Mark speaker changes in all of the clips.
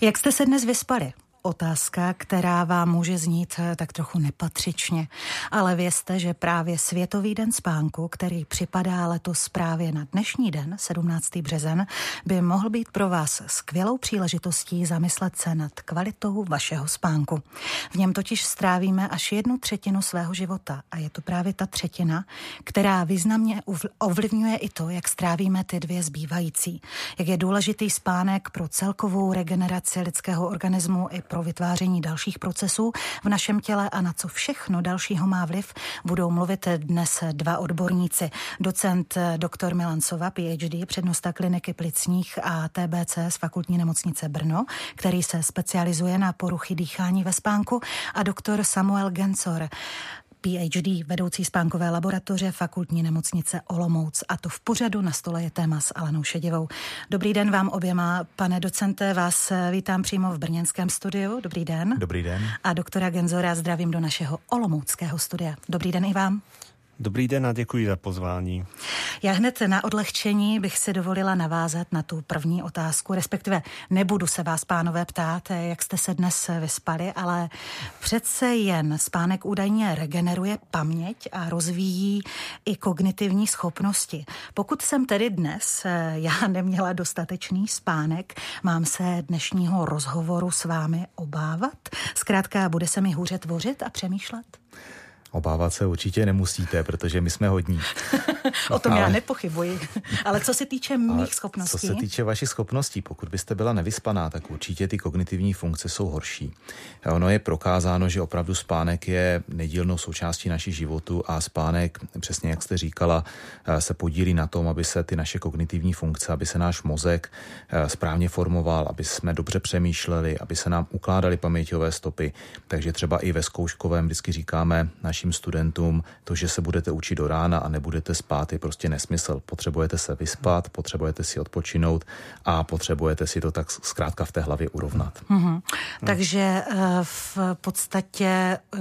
Speaker 1: Jak jste se dnes vyspali? Otázka, která vám může znít eh, tak trochu nepatřičně, ale vězte, že právě Světový den spánku, který připadá letos právě na dnešní den, 17. březen, by mohl být pro vás skvělou příležitostí zamyslet se nad kvalitou vašeho spánku. V něm totiž strávíme až jednu třetinu svého života a je to právě ta třetina, která významně ovlivňuje i to, jak strávíme ty dvě zbývající. Jak je důležitý spánek pro celkovou regeneraci lidského organismu i pro vytváření dalších procesů v našem těle a na co všechno dalšího má vliv, budou mluvit dnes dva odborníci. Docent dr. Milan Sova, PhD, přednosta kliniky plicních a TBC z fakultní nemocnice Brno, který se specializuje na poruchy dýchání ve spánku a doktor Samuel Gensor, PhD, vedoucí spánkové laboratoře fakultní nemocnice Olomouc. A to v pořadu na stole je téma s Alenou Šedivou. Dobrý den vám oběma, pane docente, vás vítám přímo v brněnském studiu. Dobrý den.
Speaker 2: Dobrý den.
Speaker 1: A doktora Genzora zdravím do našeho olomouckého studia. Dobrý den i vám.
Speaker 2: Dobrý den a děkuji za pozvání.
Speaker 1: Já hned na odlehčení bych si dovolila navázat na tu první otázku, respektive nebudu se vás, pánové, ptát, jak jste se dnes vyspali, ale přece jen spánek údajně regeneruje paměť a rozvíjí i kognitivní schopnosti. Pokud jsem tedy dnes eh, já neměla dostatečný spánek, mám se dnešního rozhovoru s vámi obávat? Zkrátka, bude se mi hůře tvořit a přemýšlet?
Speaker 2: Obávat se určitě nemusíte, protože my jsme hodní.
Speaker 1: o tom ale, já nepochybuji. Ale co se týče mých schopností?
Speaker 2: Co se týče vašich schopností, pokud byste byla nevyspaná, tak určitě ty kognitivní funkce jsou horší. Ono je prokázáno, že opravdu spánek je nedílnou součástí našich životů a spánek, přesně jak jste říkala, eh, se podílí na tom, aby se ty naše kognitivní funkce, aby se náš mozek eh, správně formoval, aby jsme dobře přemýšleli, aby se nám ukládaly paměťové stopy. Takže třeba i ve zkouškovém vždycky říkáme našim studentům, to, že se budete učit do rána a nebudete spát, je prostě nesmysl. Potřebujete se vyspat, potřebujete si odpočinout a potřebujete si to tak zkrátka v té hlavě urovnat.
Speaker 1: Mm-hmm. Hmm. Takže eh, v podstatě eh,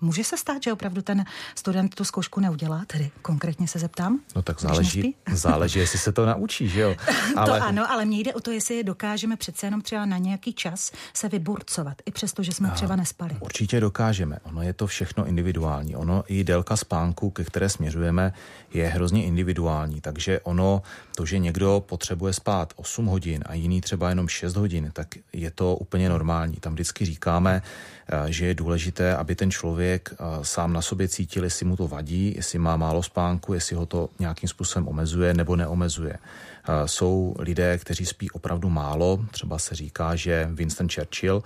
Speaker 1: může se stát, že opravdu ten student tu zkoušku neudělá, tedy konkrétně se zeptám.
Speaker 2: No tak záleží, záleží, jestli se to naučí, že jo?
Speaker 1: Ale... To ano, ale mně jde o to, jestli dokážeme přece jenom třeba na nějaký čas se vyburcovat, i přesto, že jsme třeba nespali.
Speaker 2: Určitě dokážeme. Ono je to všechno individuální. Ono i délka spánku, ke které směřujeme, je hrozně individuální. Takže ono, to, že někdo potřebuje spát 8 hodin a jiný třeba jenom 6 hodin, tak je to úplně normální. Tam vždycky říkáme, eh, že je důležité, aby ten člověk eh, sám na sobě cítil, jestli mu to vadí, jestli má málo spánku, jestli ho to nějakým způsobem omezuje nebo neomezuje. Eh, jsou lidé, kteří spí opravdu málo. Třeba se říká, že Winston Churchill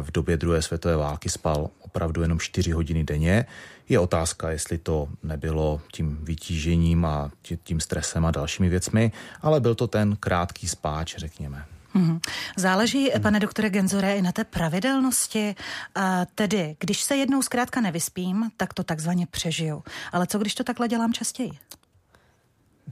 Speaker 2: v době druhé světové války spal opravdu jenom 4 hodiny denně. Je otázka, jestli to nebylo tím vytížením a tím stresem a dalšími věcmi, ale byl to ten krátký spáč, řekněme.
Speaker 1: Hmm. Záleží, pane doktore Genzore, i na té pravidelnosti. A tedy, když se jednou zkrátka nevyspím, tak to takzvaně přežiju. Ale co když to takhle dělám častěji?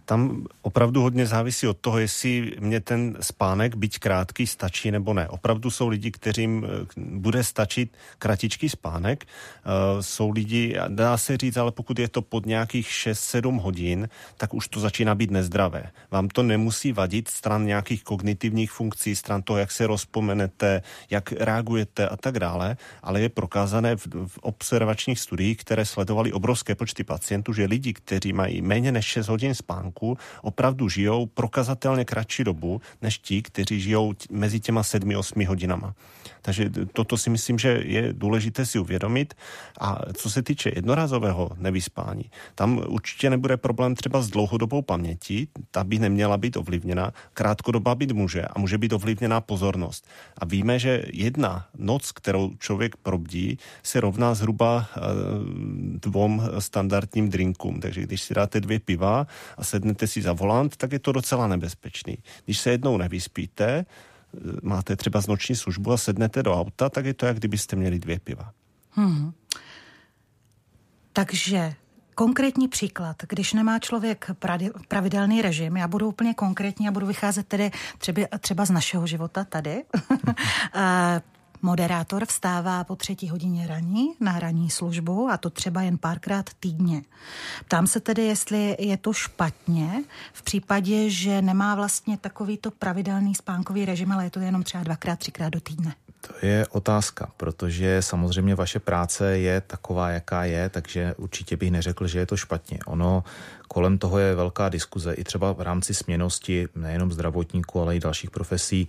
Speaker 3: Tam opravdu hodně závisí od toho, jestli mě ten spánek, byť krátký, stačí nebo ne. Opravdu jsou lidi, kterým eh, bude stačit kratičký spánek. Uh, jsou lidi, dá se říct, ale pokud je to pod nějakých 6-7 hodin, tak už to začíná být nezdravé. Vám to nemusí vadit stran nějakých kognitivních funkcí, stran toho, jak se rozpomenete, jak reagujete a tak dále, ale je prokázané v, v observačních studiích, které sledovaly obrovské počty pacientů, že lidi, kteří mají méně než 6 hodin spánku, spánku opravdu žijou prokazatelně kratší dobu než ti, kteří žijou mezi těma sedmi, osmi hodinama. Takže toto si myslím, že je důležité si uvědomit. A co se týče jednorázového nevyspání, tam určitě nebude problém třeba s dlouhodobou pamětí, ta by neměla být ovlivněna, krátkodobá být může a může být ovlivněná pozornost. A víme, že jedna noc, kterou člověk probdí, se rovná zhruba eh, dvou standardním drinkům. Takže když si dáte dvě piva a sednete si za volant, tak je to docela nebezpečný. Když se jednou nevyspíte, máte třeba z noční službu a sednete do auta, tak je to, jak kdybyste měli dvě piva. Hmm.
Speaker 1: Takže konkrétní příklad, když nemá člověk pravidelný režim, já budu úplně konkrétní, já budu vycházet tedy třeba, třeba z našeho života tady. Moderátor vstává po třetí hodině raní na ranní službu a to třeba jen párkrát týdně. Ptám se tedy, jestli je to špatně v případě, že nemá vlastně takovýto pravidelný spánkový režim, ale je to jenom třeba dvakrát, třikrát do týdne.
Speaker 2: To je otázka, protože samozřejmě vaše práce je taková, jaká je, takže určitě bych neřekl, že je to špatně. Ono kolem toho je velká diskuze i třeba v rámci směnosti nejenom zdravotníků, ale i dalších profesí.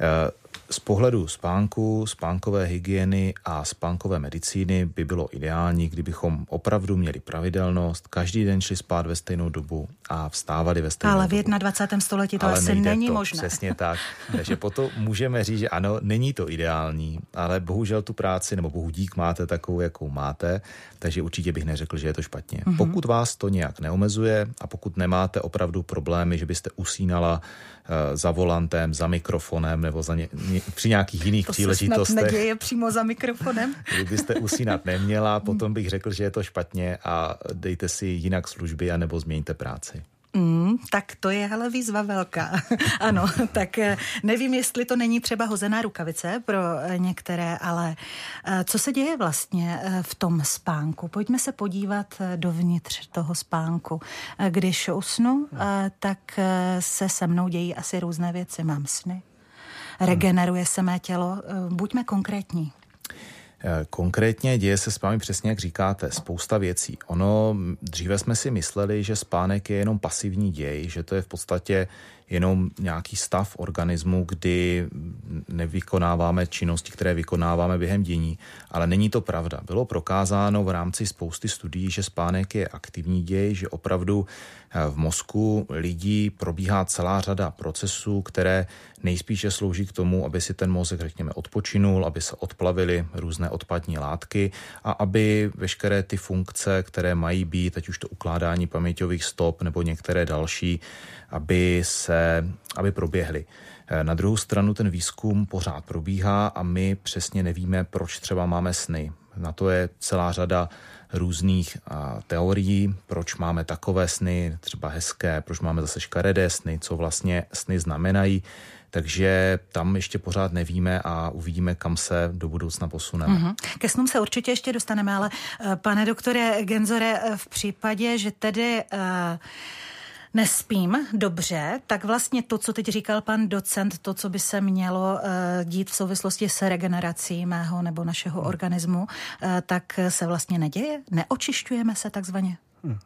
Speaker 2: Eh, z pohledu spánku, spánkové hygieny a spánkové medicíny by bylo ideální, kdybychom opravdu měli pravidelnost, každý den šli spát ve stejnou dobu a vstávali ve stejnou
Speaker 1: Ale v 21. století to ale asi není
Speaker 2: to,
Speaker 1: možné.
Speaker 2: Přesně tak. Takže potom můžeme říct, že ano, není to ideální, ale bohužel tu práci, nebo bohu dík máte takovou, jakou máte, takže určitě bych neřekl, že je to špatně. Mm-hmm. Pokud vás to nějak neomezuje a pokud nemáte opravdu problémy, že byste usínala uh, za volantem, za mikrofonem nebo za ně, ně, při nějakých jiných
Speaker 1: to
Speaker 2: příležitostech.
Speaker 1: To se neděje přímo za mikrofonem.
Speaker 2: Kdybyste usínat neměla, potom bych řekl, že je to špatně a dejte si jinak služby anebo změňte práci.
Speaker 1: Mm, tak to je ale výzva velká. ano, tak eh, nevím, jestli to není třeba hozená rukavice pro eh, některé, ale eh, co se děje vlastně v tom spánku? Pojďme se podívat dovnitř toho spánku. Když usnu, tak se se mnou dějí asi různé věci. Mám sny, regeneruje se mé tělo. Buďme konkrétní.
Speaker 2: Eh, konkrétně děje se s vámi přesně, jak říkáte, spousta věcí. Ono, dříve jsme si mysleli, že spánek je jenom pasivní děj, že to je v podstatě jenom nějaký stav organismu, kdy nevykonáváme činnosti, které vykonáváme během dění. Ale není to pravda. Bylo prokázáno v rámci spousty studií, že spánek je aktivní děj, že opravdu eh, v mozku lidí probíhá celá řada procesů, které nejspíše slouží k tomu, aby si ten mozek, řekněme, odpočinul, aby se odplavily různé odpadní látky a aby veškeré ty funkce, které mají být, ať už to ukládání paměťových stop nebo některé další, aby se, aby proběhly. Eh, na druhou stranu ten výzkum pořád probíhá a my přesně nevíme, proč třeba máme sny. Na to je celá řada různých a, teorií, proč máme takové sny, třeba hezké, proč máme zase škaredé sny, co vlastně sny znamenají. Takže tam ještě pořád nevíme a uvidíme, kam se do budoucna posuneme. Mm-hmm.
Speaker 1: Ke snům se určitě ještě dostaneme, ale eh, pane doktore Genzore, eh, v případě, že tedy uh, nespím dobře, tak vlastně to, co teď říkal pan docent, to, co by se mělo uh, dít v souvislosti s regenerací mého nebo našeho hmm. organismu, uh, tak se vlastně neděje? Neočišťujeme se takzvaně? Hmm.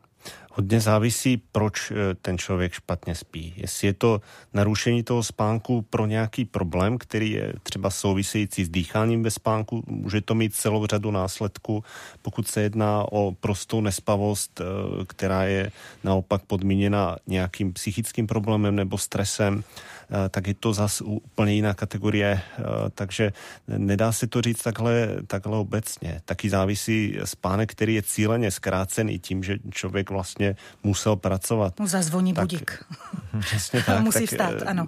Speaker 3: Hodně závisí, proč eh, ten člověk špatně spí. Jestli je to narušení toho spánku pro nějaký problém, který je třeba související s dýcháním ve spánku, může to mít celou řadu následků. Pokud se jedná o prostou nespavost, eh, která je naopak podmíněna nějakým psychickým problémem nebo stresem, Eh, tak je to zase úplně jiná kategorie, takže nedá se to říct takhle, takhle obecně. Taky závisí spánek, který je cíleně zkrácený tím, že člověk vlastně musel pracovat.
Speaker 1: Mu zazvoní tak, budík.
Speaker 3: Přesně tak.
Speaker 1: Musí
Speaker 3: tak,
Speaker 1: vstát, eh, ano.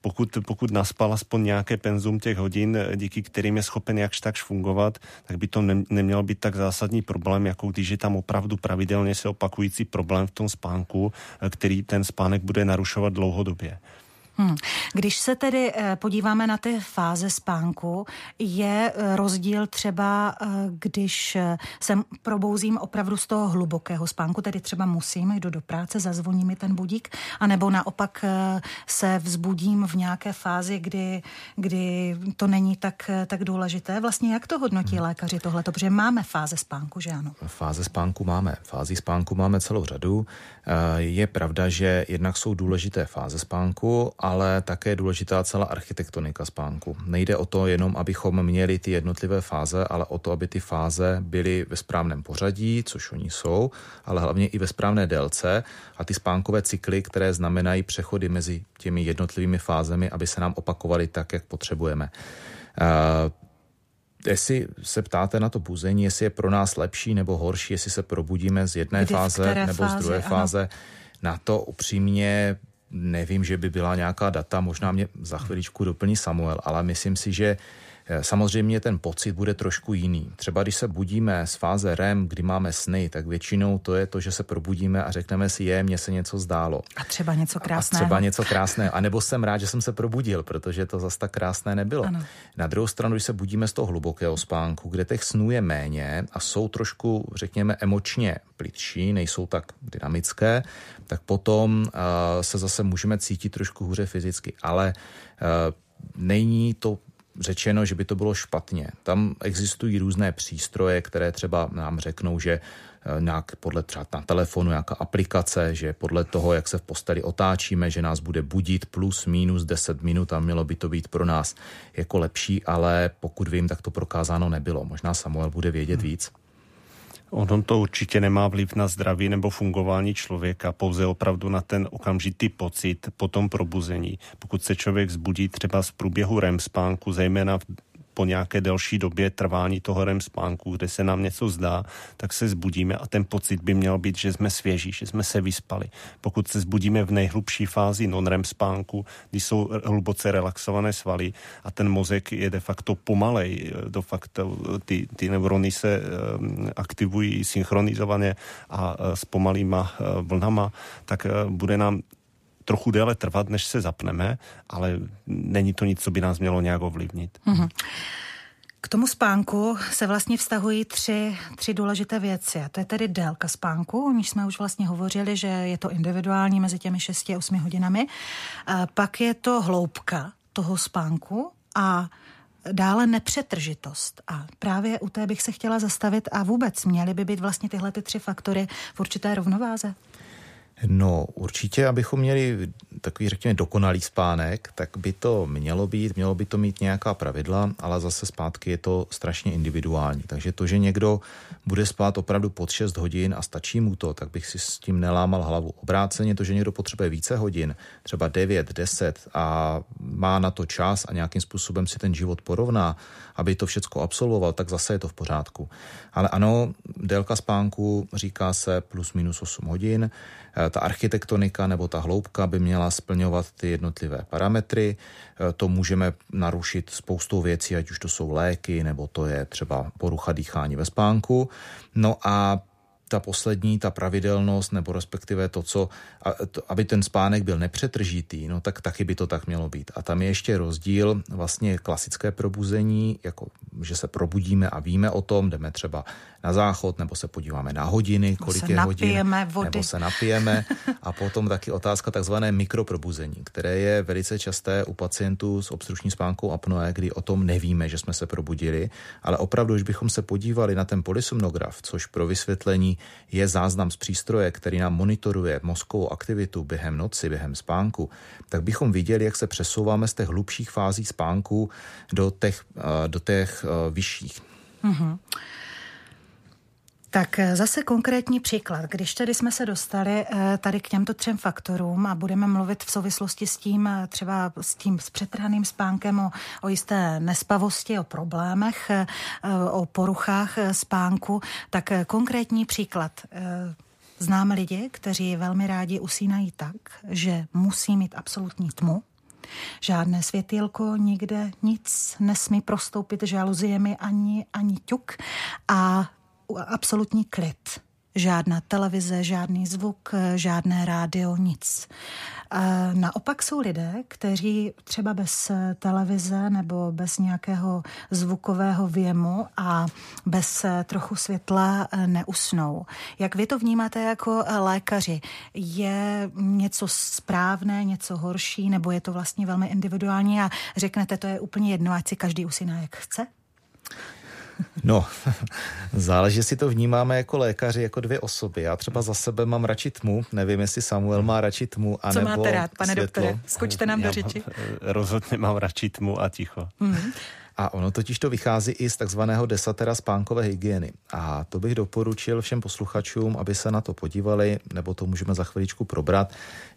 Speaker 3: Pokud, pokud naspal aspoň nějaké penzum těch hodin, díky kterým je schopen jakž takž fungovat, tak by to ne, neměl být tak zásadní problém, jako když je tam opravdu pravidelně se opakující problém v tom spánku, který ten spánek bude narušovat dlouhodobě.
Speaker 1: Hmm. Když se tedy eh, podíváme na ty fáze spánku, je eh, rozdíl třeba, eh, když se probouzím opravdu z toho hlubokého spánku, tedy třeba musím, jdu do práce, zazvoní mi ten budík, anebo naopak se vzbudím v nějaké fázi, kdy, kdy to není tak, tak důležité. Vlastně jak to hodnotí hmm. lékaři tohleto? Protože máme fáze spánku, že ano?
Speaker 2: Fáze spánku máme. Fází spánku máme celou řadu. Je pravda, že jednak jsou důležité fáze spánku, ale také je důležitá celá architektonika spánku. Nejde o to jenom, abychom měli ty jednotlivé fáze, ale o to, aby ty fáze byly ve správném pořadí, což oni jsou, ale hlavně i ve správné délce a ty spánkové cykly, které znamenají přechody mezi těmi jednotlivými fázemi, aby se nám opakovaly tak, jak potřebujeme. Uh, jestli se ptáte na to buzení, jestli je pro nás lepší nebo horší, jestli se probudíme z jedné Kdy, fáze nebo fázi, z druhé ano. fáze, na to upřímně nevím, že by byla nějaká data, možná mě za chviličku doplní Samuel, ale myslím si, že samozřejmě ten pocit bude trošku jiný. Třeba když se budíme z fáze REM, kdy máme sny, tak většinou to je to, že se probudíme a řekneme si, je, mně se něco zdálo.
Speaker 1: A třeba něco krásného.
Speaker 2: A třeba něco krásného. A nebo jsem rád, že jsem se probudil, protože to zase tak krásné nebylo. Ano. Na druhou stranu, když se budíme z toho hlubokého spánku, kde těch snů je méně a jsou trošku, řekněme, emočně plitší, nejsou tak dynamické, tak potom uh, se zase můžeme cítit trošku hůře fyzicky. Ale uh, není to řečeno, že by to bylo špatně. Tam existují různé přístroje, které třeba nám řeknou, že eh, nějak podle třeba na telefonu, nějaká aplikace, že podle toho, jak se v posteli otáčíme, že nás bude budit plus minus 10 minut a mělo by to být pro nás jako lepší, ale pokud vím, tak to prokázáno nebylo. Možná Samuel bude vědět hmm. víc.
Speaker 3: Ono to určitě nemá vliv na zdraví nebo fungování člověka, pouze opravdu na ten okamžitý pocit po tom probuzení. Pokud se člověk zbudí třeba z průběhu REM spánku, zejména po nějaké delší době trvání toho REM spánku, kde se nám něco zdá, tak se zbudíme a ten pocit by měl být, že jsme svěží, že jsme se vyspali. Pokud se zbudíme v nejhlubší fázi non-REM spánku, kdy jsou hluboce relaxované svaly a ten mozek je de facto pomalej, de facto ty, ty neurony se um, aktivují synchronizovaně a s pomalýma vlnama, tak bude nám trochu déle trvat, než se zapneme, ale není to nic, co by nás mělo nějak ovlivnit. Mm-hmm.
Speaker 1: K tomu spánku se vlastně vztahují tři, tři důležité věci. A to je tedy délka spánku, o níž jsme už vlastně hovořili, že je to individuální mezi těmi 6 a 8 hodinami. A pak je to hloubka toho spánku a dále nepřetržitost. A právě u té bych se chtěla zastavit a vůbec měly by být vlastně tyhle ty tři faktory v určité rovnováze.
Speaker 2: No, určitě, abychom měli takový, řekněme, dokonalý spánek, tak by to mělo být, mělo by to mít nějaká pravidla, ale zase zpátky je to strašně individuální. Takže to, že někdo bude spát opravdu pod 6 hodin a stačí mu to, tak bych si s tím nelámal hlavu. Obráceně to, že někdo potřebuje více hodin, třeba 9, 10 a má na to čas a nějakým způsobem si ten život porovná, aby to všechno absolvoval, tak zase je to v pořádku. Ale ano, délka spánku říká se plus minus 8 hodin. Eh, ta architektonika nebo ta hloubka by měla splňovat ty jednotlivé parametry. Eh, to můžeme narušit spoustou věcí, ať už to jsou léky, nebo to je třeba porucha dýchání ve spánku. No a ta poslední, ta pravidelnost, nebo respektive to, co, aby ten spánek byl nepřetržitý, no tak taky by to tak mělo být. A tam je ještě rozdíl vlastně klasické probuzení, jako že se probudíme a víme o tom, jdeme třeba na záchod, nebo se podíváme na hodiny, kolik se je hodin,
Speaker 1: vody.
Speaker 2: nebo se napijeme. A potom taky otázka takzvané mikroprobuzení, které je velice časté u pacientů s obstruční spánkou apnoe, kdy o tom nevíme, že jsme se probudili, ale opravdu, když bychom se podívali na ten polysomnograf, což pro vysvětlení je záznam z přístroje, který nám monitoruje mozkovou aktivitu během noci, během spánku, tak bychom viděli, jak se přesouváme z těch hlubších fází spánku do těch, eh, do těch eh, vyšších. Mm-hmm.
Speaker 1: Tak eh, zase konkrétní příklad. Když tedy jsme se dostali eh, tady k těmto třem faktorům a budeme mluvit v souvislosti s tím, eh, třeba s tím s přetrhaným spánkem o, o jisté nespavosti, o problémech, o poruchách spánku, tak konkrétní příklad. Známe lidi, kteří velmi rádi usínají tak, že musí mít absolutní tmu, Žádné světýlko, nikde nic nesmí prostoupit žaluziemi ani, ani ťuk a absolutní klid. Žádná televize, žádný zvuk, žádné rádio, nic. Naopak jsou lidé, kteří třeba bez televize nebo bez nějakého zvukového věmu a bez trochu světla neusnou. Jak vy to vnímáte jako lékaři? Je něco správné, něco horší, nebo je to vlastně velmi individuální a řeknete, to je úplně jedno, ať si každý usíná, jak chce?
Speaker 2: No, záleží, jestli to vnímáme jako lékaři, jako dvě osoby. Já třeba za sebe mám radši tmu, nevím, jestli Samuel má radši tmu, a
Speaker 1: Co
Speaker 2: nebo
Speaker 1: máte rád, pane
Speaker 2: světlo.
Speaker 1: doktore? Skočte nám do řeči.
Speaker 3: Rozhodně mám radši tmu a ticho. Mm-hmm.
Speaker 2: A ono totiž to vychází i z takzvaného desatera spánkové hygieny. A to bych doporučil všem posluchačům, aby se na to podívali, nebo to můžeme za chviličku probrat.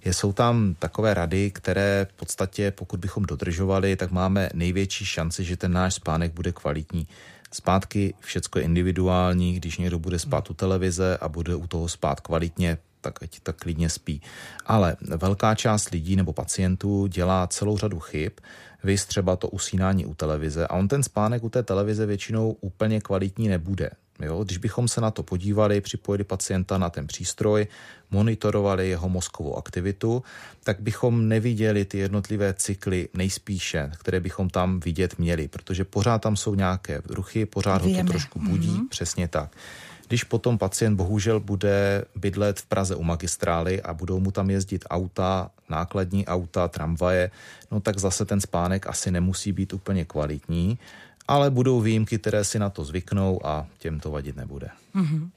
Speaker 2: Jsou tam takové rady, které v podstatě, pokud bychom dodržovali, tak máme největší šanci, že ten náš spánek bude kvalitní. Zpátky všecko je individuální, když někdo bude spát u televize a bude u toho spát kvalitně, tak ať tak klidně spí. Ale velká část lidí nebo pacientů dělá celou řadu chyb, vy třeba to usínání u televize a on ten spánek u té televize většinou úplně kvalitní nebude. Jo? Když bychom se na to podívali, připojili pacienta na ten přístroj, monitorovali jeho mozkovou aktivitu, tak bychom neviděli ty jednotlivé cykly nejspíše, které bychom tam vidět měli, protože pořád tam jsou nějaké ruchy, pořád Víme. ho to trošku budí, mm-hmm. přesně tak. Když potom pacient bohužel bude bydlet v Praze u magistrály a budou mu tam jezdit auta, nákladní auta, tramvaje, no tak zase ten spánek asi nemusí být úplně kvalitní, ale budou výjimky, které si na to zvyknou a těm to vadit nebude. Mm-hmm.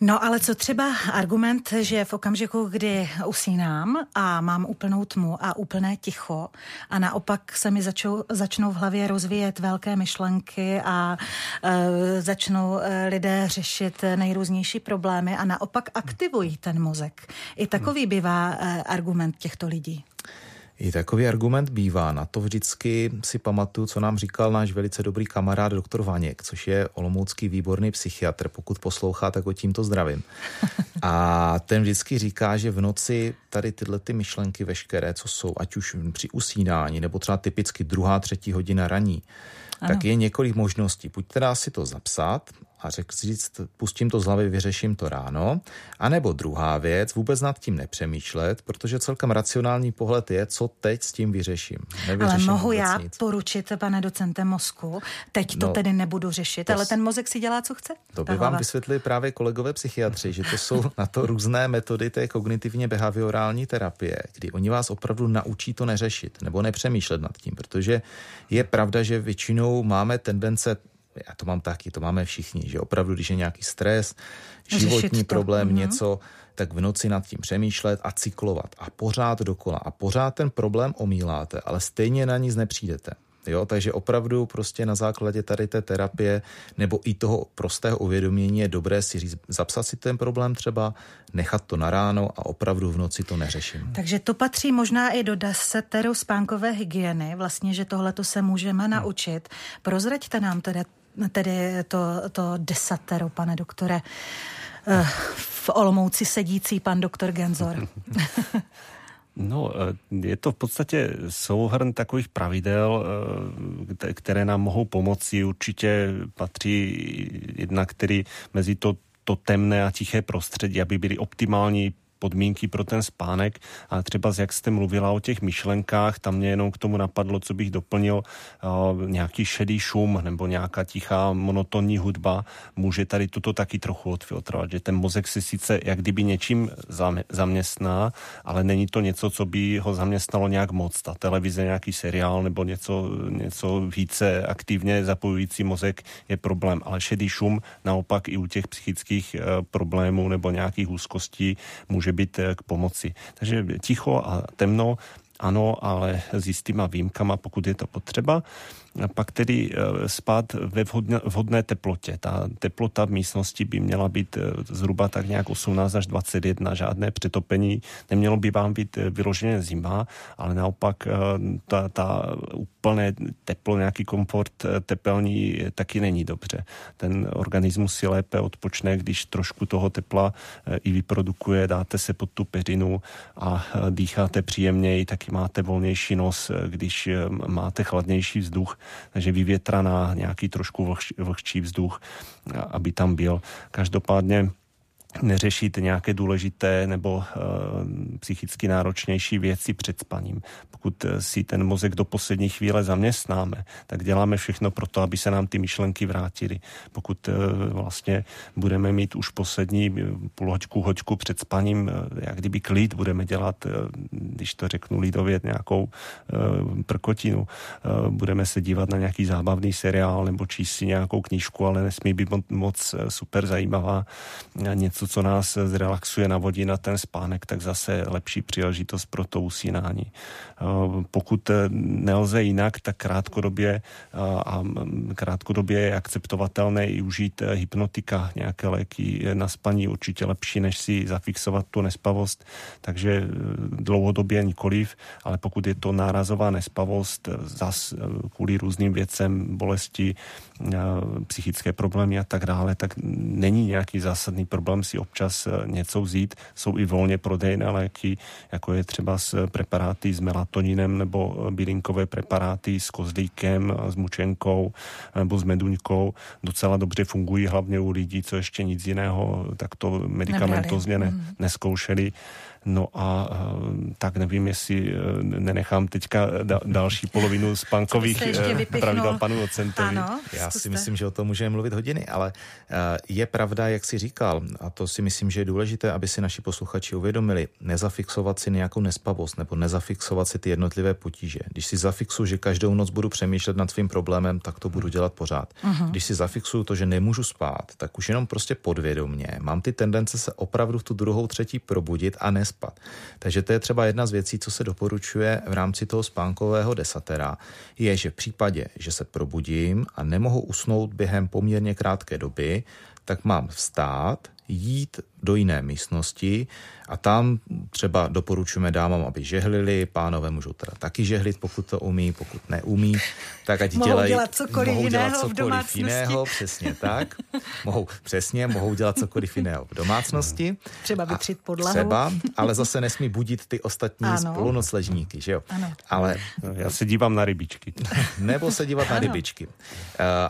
Speaker 1: No ale co třeba argument, že v okamžiku, kdy usínám a mám úplnou tmu a úplné ticho a naopak se mi začou, začnou v hlavě rozvíjet velké myšlenky a e, začnou e, lidé řešit nejrůznější problémy a naopak aktivují ten mozek. I takový bývá e, argument těchto lidí.
Speaker 2: I takový argument bývá. Na to vždycky si pamatuju, co nám říkal náš velice dobrý kamarád doktor Vaněk, což je olomoucký výborný psychiatr. Pokud poslouchá, tak ho tímto zdravím. A ten vždycky říká, že v noci tady tyhle ty myšlenky veškeré, co jsou, ať už při usínání, nebo třeba typicky druhá, třetí hodina raní, ano. tak je několik možností. Buď teda si to zapsat a řekl si říct, pustím to z hlavy, vyřeším to ráno. A nebo druhá věc, vůbec nad tím nepřemýšlet, protože celkem racionální pohled je, co teď s tím vyřeším.
Speaker 1: Nevyřeším ale mohu já nic. poručit, pane docente mozku, teď to no, tedy nebudu řešit, to ale ten mozek si dělá, co chce.
Speaker 2: To by vám vysvětlili právě kolegové psychiatři, že to jsou na to různé metody té kognitivně behaviorální terapie, kdy oni vás opravdu naučí to neřešit nebo nepřemýšlet nad tím, protože je pravda, že většinou máme tendence já to mám taky, to máme všichni, že opravdu, když je nějaký stres, životní problém, mm-hmm. něco, tak v noci nad tím přemýšlet a cyklovat a pořád dokola a pořád ten problém omíláte, ale stejně na nic nepřijdete. Jo, takže opravdu prostě na základě tady té terapie nebo i toho prostého uvědomění je dobré si říct, zapsat si ten problém třeba, nechat to na ráno a opravdu v noci to neřeším.
Speaker 1: Takže to patří možná i do deseteru spánkové hygieny, vlastně, že tohle to se můžeme hmm. naučit. Prozraďte nám teda tedy to, to desatero, pane doktore, eh, v Olomouci sedící pan doktor Genzor.
Speaker 3: No, eh, je to v podstatě souhrn takových pravidel, eh, které nám mohou pomoci. Určitě patří jedna, který mezi to, to temné a tiché prostředí, aby byly optimální podmínky pro ten spánek a třeba jak jste mluvila o těch myšlenkách, tam mě jenom k tomu napadlo, co bych doplnil, uh, nějaký šedý šum nebo nějaká tichá monotonní hudba může tady toto taky trochu odfiltrovat, že ten mozek se sice jak kdyby něčím zaměstná, ale není to něco, co by ho zaměstnalo nějak moc. Ta televize, nějaký seriál nebo něco, něco více aktivně zapojující mozek je problém, ale šedý šum naopak i u těch psychických uh, problémů nebo nějakých úzkostí může být eh, k pomoci. Takže ticho a temno ano, ale s jistýma výjimkama, pokud je to potřeba pak tedy eh, spát ve vhodné, vhodné teplotě. Ta teplota v místnosti by měla být eh, zhruba tak nějak 18 až 21, žádné přetopení. Nemělo by vám být eh, vyloženě zima, ale naopak ta, ta úplné teplo, nějaký komfort tepelní taky není dobře. Ten organismus si lépe odpočne, když trošku toho tepla i vyprodukuje, dáte se pod tu peřinu a dýcháte příjemněji, taky máte volnější nos, když máte chladnější vzduch, takže vyvětraná, nějaký trošku vlhč, vlhčí vzduch, aby tam byl. Každopádně neřešit nějaké důležité nebo e, psychicky náročnější věci před spaním. Pokud eh, si ten mozek do poslední chvíle zaměstnáme, tak děláme všechno pro to, aby se nám ty myšlenky vrátily. Pokud e, vlastně budeme mít už poslední půl hoďku, hoďku před spaním, jak kdyby klid budeme dělat, když to řeknu lidově, nějakou prkotinu, budeme se dívat na nějaký zábavný seriál nebo číst si nějakou knížku, ale nesmí být moc super zajímavá, něco co nás zrelaxuje, navodí na ten spánek, tak zase lepší příležitost pro to usínání. Eh, pokud nelze jinak, tak krátkodobě eh, a krátkodobě je akceptovatelné i užít eh, hypnotika, nějaké léky na spaní určitě lepší, než si zafixovat tu nespavost, takže dlouhodobě nikoliv, ale pokud je to nárazová nespavost, zas kvůli různým věcem, bolesti, psychické problémy a tak dále, tak není nějaký zásadní problém si občas něco vzít. Jsou i volně prodejné léky, jako je třeba s preparáty s melatoninem nebo bylinkové preparáty s kozlíkem, s mučenkou nebo s meduňkou. Docela dobře fungují hlavně u lidí, co ještě nic jiného takto medicamentozně ne, mm. neskoušeli. No a eh, tak nevím, jestli eh, nenechám teďka další polovinu spánkových eh, pravidel panu docentovi.
Speaker 2: Ano, Já si myslím, že o tom můžeme mluvit hodiny, ale je pravda, jak si říkal, a to si myslím, že je důležité, aby si naši posluchači uvědomili, nezafixovat si nějakou nespavost nebo nezafixovat si ty jednotlivé potíže. Když si zafixu, že každou noc budu přemýšlet nad svým problémem, tak to budu dělat pořád. Uh-huh. Když si zafixuju to, že nemůžu spát, tak už jenom prostě podvědomně mám ty tendence se opravdu v tu druhou, třetí probudit a nespat. Takže to je třeba jedna z věcí, co se doporučuje v rámci toho spánkového desatera, je, že v případě, že se probudím a nemohu usnout během poměrně krátké doby, tak mám vstát, jít do jiné místnosti a tam třeba doporučujeme dámám, aby žehlili, pánové můžou teda taky žehlit, pokud to umí, pokud neumí, tak ať
Speaker 1: mohou
Speaker 2: dělají,
Speaker 1: dělat cokoliv
Speaker 2: mohou
Speaker 1: jiného
Speaker 2: dělat cokoliv
Speaker 1: v
Speaker 2: jiného, přesně tak. mohou, přesně, mohou dělat cokoliv jiného v domácnosti.
Speaker 1: Třeba vytřít podlahu.
Speaker 2: Třeba, ale zase nesmí budit ty ostatní ano. spolunocležníky, že jo?
Speaker 1: Ano.
Speaker 2: Ale,
Speaker 3: Já se dívám na rybičky.
Speaker 2: nebo se dívat ano. na rybičky. Uh,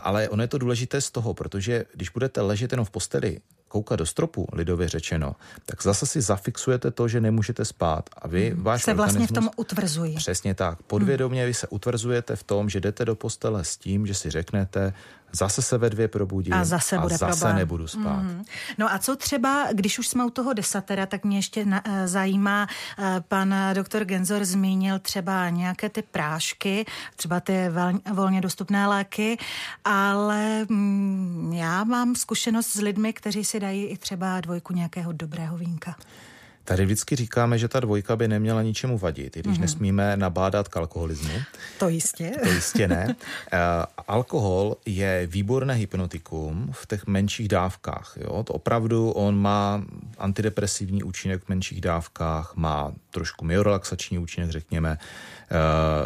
Speaker 2: ale ono je to důležité z toho, protože když budete ležet jenom v posteli koukat do stropu, lidově řečeno, tak zase si zafixujete to, že nemůžete spát. A vy, hmm. váš
Speaker 1: se vlastně v tom utvrzují.
Speaker 2: Přesně tak. Podvědomě vy se utvrzujete v tom, že jdete do postele s tím, že si řeknete, zase se ve dvě probudím
Speaker 1: a zase, bude
Speaker 2: a zase
Speaker 1: problém.
Speaker 2: nebudu spát. Mm-hmm.
Speaker 1: No a co třeba, když už jsme u toho desatera, tak mě ještě na, eh, zajímá, eh, pan doktor Genzor zmínil třeba nějaké ty prášky, třeba ty volně dostupné léky, ale mm, já mám zkušenost s lidmi, kteří si dají i třeba dvojku nějakého dobrého vínka.
Speaker 2: Tady vždycky říkáme, že ta dvojka by neměla ničemu vadit, i když mm-hmm. nesmíme nabádat k alkoholismu.
Speaker 1: To jistě.
Speaker 2: To jistě ne. Uh, alkohol je výborné hypnotikum v těch menších dávkách. Jo? To opravdu on má antidepresivní účinek v menších dávkách, má trošku myorelaxační účinek, řekněme, uh,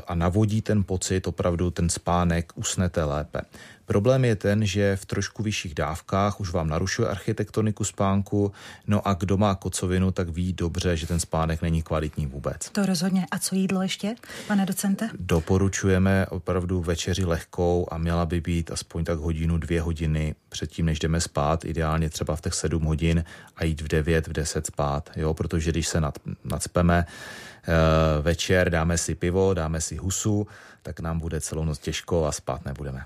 Speaker 2: a navodí ten pocit, opravdu ten spánek, usnete lépe. Problém je ten, že v trošku vyšších dávkách už vám narušuje architektoniku spánku, no a kdo má kocovinu, tak ví dobře, že ten spánek není kvalitní vůbec.
Speaker 1: To rozhodně. A co jídlo ještě, pane docente?
Speaker 2: Doporučujeme opravdu večeři lehkou a měla by být aspoň tak hodinu, dvě hodiny předtím, než jdeme spát, ideálně třeba v těch sedm hodin a jít v devět, v deset spát, jo, protože když se nad, nadspeme, eh, večer dáme si pivo, dáme si husu, tak nám bude celou noc těžko a spát nebudeme.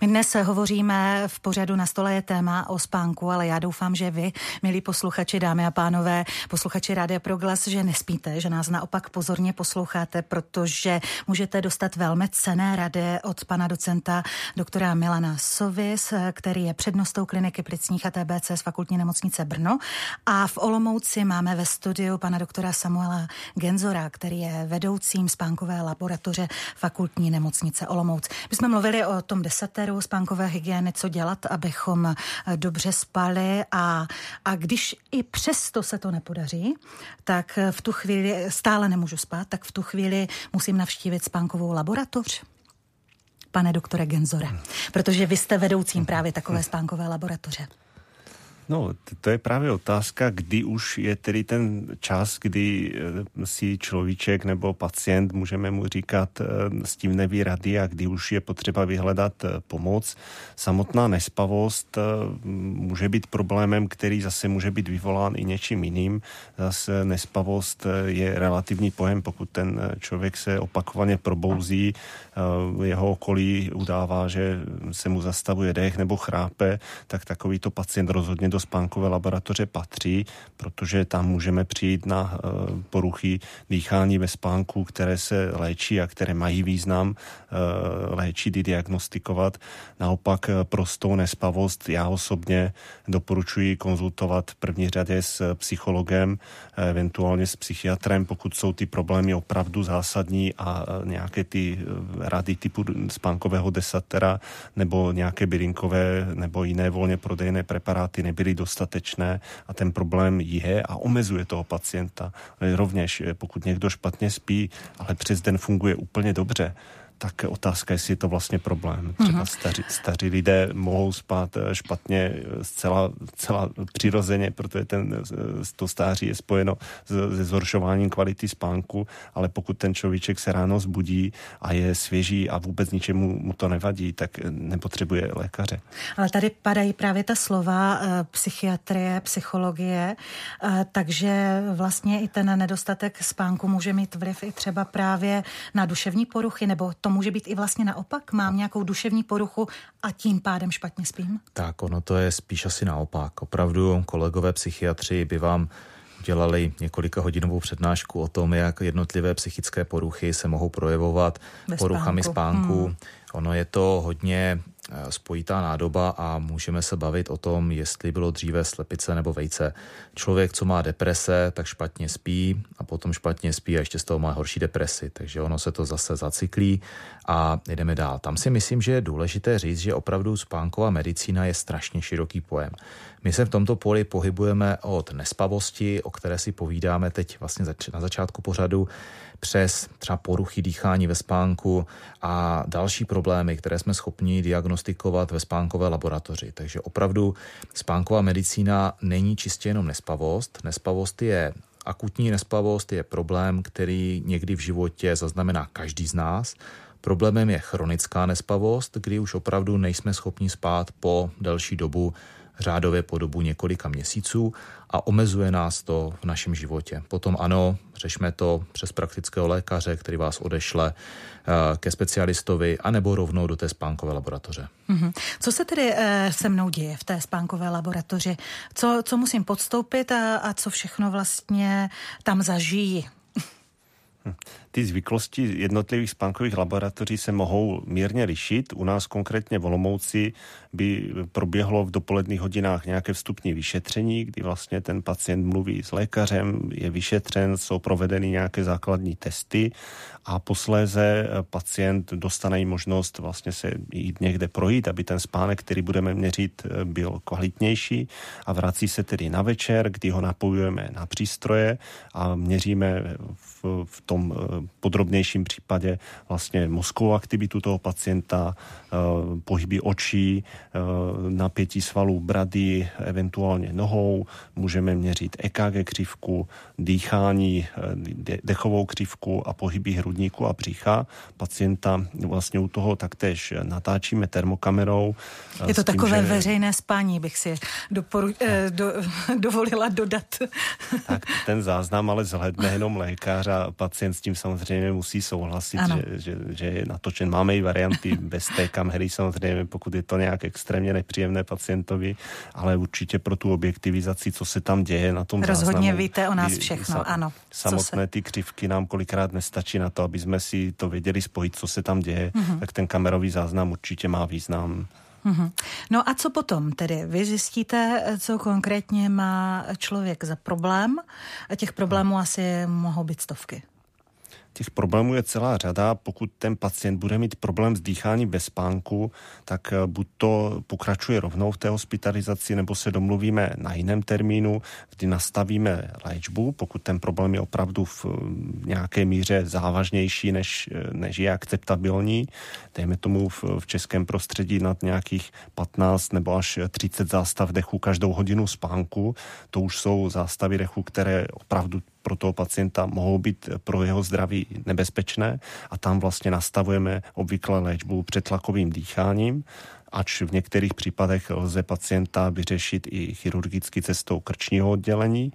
Speaker 1: My dnes hovoříme v pořadu na stole je téma o spánku, ale já doufám, že vy, milí posluchači, dámy a pánové, posluchači Rádia Proglas, že nespíte, že nás naopak pozorně posloucháte, protože můžete dostat velmi cené rady od pana docenta doktora Milana Sovis, který je přednostou kliniky plicních a TBC z fakultní nemocnice Brno. A v Olomouci máme ve studiu pana doktora Samuela Genzora, který je vedoucím spánkové laboratoře fakultní nemocnice Olomouc. My jsme mluvili o tom desaté sféru spánkové hygieny, co dělat, abychom eh, dobře spali a, a když i přesto se to nepodaří, tak v tu chvíli stále nemůžu spát, tak v tu chvíli musím navštívit spánkovou laboratoř pane doktore Genzore, protože vy jste vedoucím právě takové spánkové laboratoře.
Speaker 3: No, to je právě otázka, kdy už je tedy ten čas, kdy eh, si človíček nebo pacient, můžeme mu říkat, eh, s tím neví rady a kdy už je potřeba vyhledat eh, pomoc. Samotná nespavost může být problémem, který zase může být vyvolán i něčím jiným. Zase nespavost je relativní pojem, pokud ten člověk se opakovaně probouzí, jeho okolí udává, že se mu zastavuje dech nebo chrápe, tak takovýto pacient rozhodně do spánkové laboratoře patří, protože tam můžeme přijít na eh, poruchy dýchání ve spánku, které se léčí a které mají význam eh, léčit i diagnostikovat. Naopak eh, prostou nespavost já osobně doporučuji konzultovat v první řadě s psychologem, eventuálně s psychiatrem, pokud jsou ty problémy opravdu zásadní a nějaké ty rady typu spánkového desatera nebo nějaké bylinkové nebo jiné volně prodejné preparáty nebyly nebyly dostatečné a ten problém je a omezuje toho pacienta. Rovněž pokud někdo špatně spí, ale přes den funguje úplně dobře, tak otázka, jestli je to vlastně problém. Třeba mm-hmm. staří, staří lidé mohou spát eh, špatně eh, zcela, zcela přirozeně, protože ten, eh, to stáří je spojeno se zhoršováním kvality spánku, ale pokud ten človíček se ráno zbudí a je svěží a vůbec ničemu mu to nevadí, tak nepotřebuje lékaře.
Speaker 1: Ale tady padají právě ta slova psychiatrie, psychologie, takže vlastně i ten nedostatek spánku může mít vliv i třeba právě na duševní poruchy nebo to může být i vlastně naopak? Mám nějakou duševní poruchu a tím pádem špatně spím?
Speaker 2: Tak, ono to je spíš asi naopak. Opravdu kolegové psychiatři by vám dělali několika hodinovou přednášku o tom, jak jednotlivé psychické poruchy se mohou projevovat Bez poruchami spánku. spánku. Hmm. Ono je to hodně Eh, spojitá nádoba a můžeme se bavit o tom, jestli bylo dříve slepice nebo vejce. Člověk, co má deprese, tak špatně spí a potom špatně spí a ještě z toho má horší depresi, takže ono se to zase zacyklí a jdeme dál. Tam si myslím, že je důležité říct, že opravdu spánková medicína je strašně široký pojem. My se v tomto poli pohybujeme od nespavosti, o které si povídáme teď vlastně na začátku pořadu, přes třeba poruchy dýchání ve spánku a další problémy, které jsme schopni diagnostikovat ve spánkové laboratoři. Takže opravdu spánková medicína není čistě jenom nespavost. Nespavost je akutní nespavost, je problém, který někdy v životě zaznamená každý z nás. Problémem je chronická nespavost, kdy už opravdu nejsme schopni spát po delší dobu řádově po dobu několika měsíců a omezuje nás to v našem životě. Potom ano, řešme to přes praktického lékaře, který vás odešle eh, ke specialistovi, anebo rovnou do té spánkové laboratoře.
Speaker 1: Mm-hmm. Co se tedy e, se mnou děje v té spánkové laboratoři? Co, co musím podstoupit a, a co všechno vlastně tam zažijí?
Speaker 3: Ty zvyklosti jednotlivých spánkových laboratoří se mohou mírně lišit. U nás konkrétně v Olomouci by proběhlo v dopoledních hodinách nějaké vstupní vyšetření, kdy vlastně ten pacient mluví s lékařem, je vyšetřen, jsou provedeny nějaké základní testy a posléze pacient dostane možnost vlastně se jít někde projít, aby ten spánek, který budeme měřit, byl kvalitnější a vrací se tedy na večer, kdy ho napojujeme na přístroje a měříme v, v tom podrobnějším případě vlastně mozkovou aktivitu toho pacienta, eh, pohyby očí, eh, napětí svalů brady, eventuálně nohou, můžeme měřit EKG křivku, dýchání, eh, dechovou křivku a pohyby hrudníku a břicha. Pacienta vlastně u toho taktéž natáčíme termokamerou.
Speaker 1: Je to tím, takové že... veřejné spání, bych si doporu... do, dovolila dodat.
Speaker 3: Tak ten záznam ale zhledne jenom lékař a pacient s tím samozřejmě musí souhlasit, že, že, že je natočen. Máme i varianty bez té kamery samozřejmě, pokud je to nějak extrémně nepříjemné pacientovi, ale určitě pro tu objektivizaci, co se tam děje na tom
Speaker 1: Rozhodně
Speaker 3: záznamu,
Speaker 1: víte o nás všechno, sa, ano.
Speaker 3: Samotné se... ty křivky nám kolikrát nestačí na to, aby jsme si to věděli spojit, co se tam děje, mm-hmm. tak ten kamerový záznam určitě má význam.
Speaker 1: Mm-hmm. No a co potom tedy? Vy zjistíte, co konkrétně má člověk za problém. Těch problémů asi mohou být stovky.
Speaker 3: Těch problémů je celá řada. Pokud ten pacient bude mít problém s dýcháním bez spánku, tak eh, buď to pokračuje rovnou v té hospitalizaci, nebo se domluvíme na jiném termínu, kdy nastavíme léčbu, pokud ten problém je opravdu v nějaké míře závažnější, než, eh, než je akceptabilní. Dejme tomu v, v českém prostředí nad nějakých 15 nebo až 30 zástav dechu každou hodinu spánku. To už jsou zástavy dechu, které opravdu pro toho pacienta mohou být pro jeho zdraví nebezpečné a tam vlastně nastavujeme obvykle léčbu přetlakovým dýcháním ač v některých případech lze pacienta vyřešit i chirurgicky cestou krčního oddělení.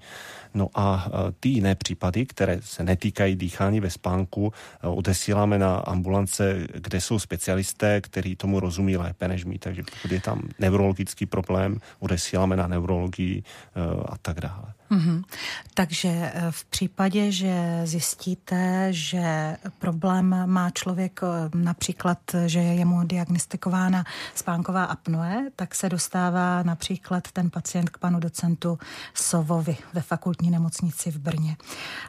Speaker 3: No a e, ty jiné případy, které se netýkají dýchání ve spánku, e, odesíláme na ambulance, kde jsou specialisté, kteří tomu rozumí lépe než my. Takže pokud je tam neurologický problém, odesíláme na neurologii e, a tak dále. Mm-hmm.
Speaker 1: Takže v případě, že zjistíte, že problém má člověk například, že je mu diagnostikována spánková apnoe, tak se dostává například ten pacient k panu docentu Sovovi ve fakultní nemocnici v Brně.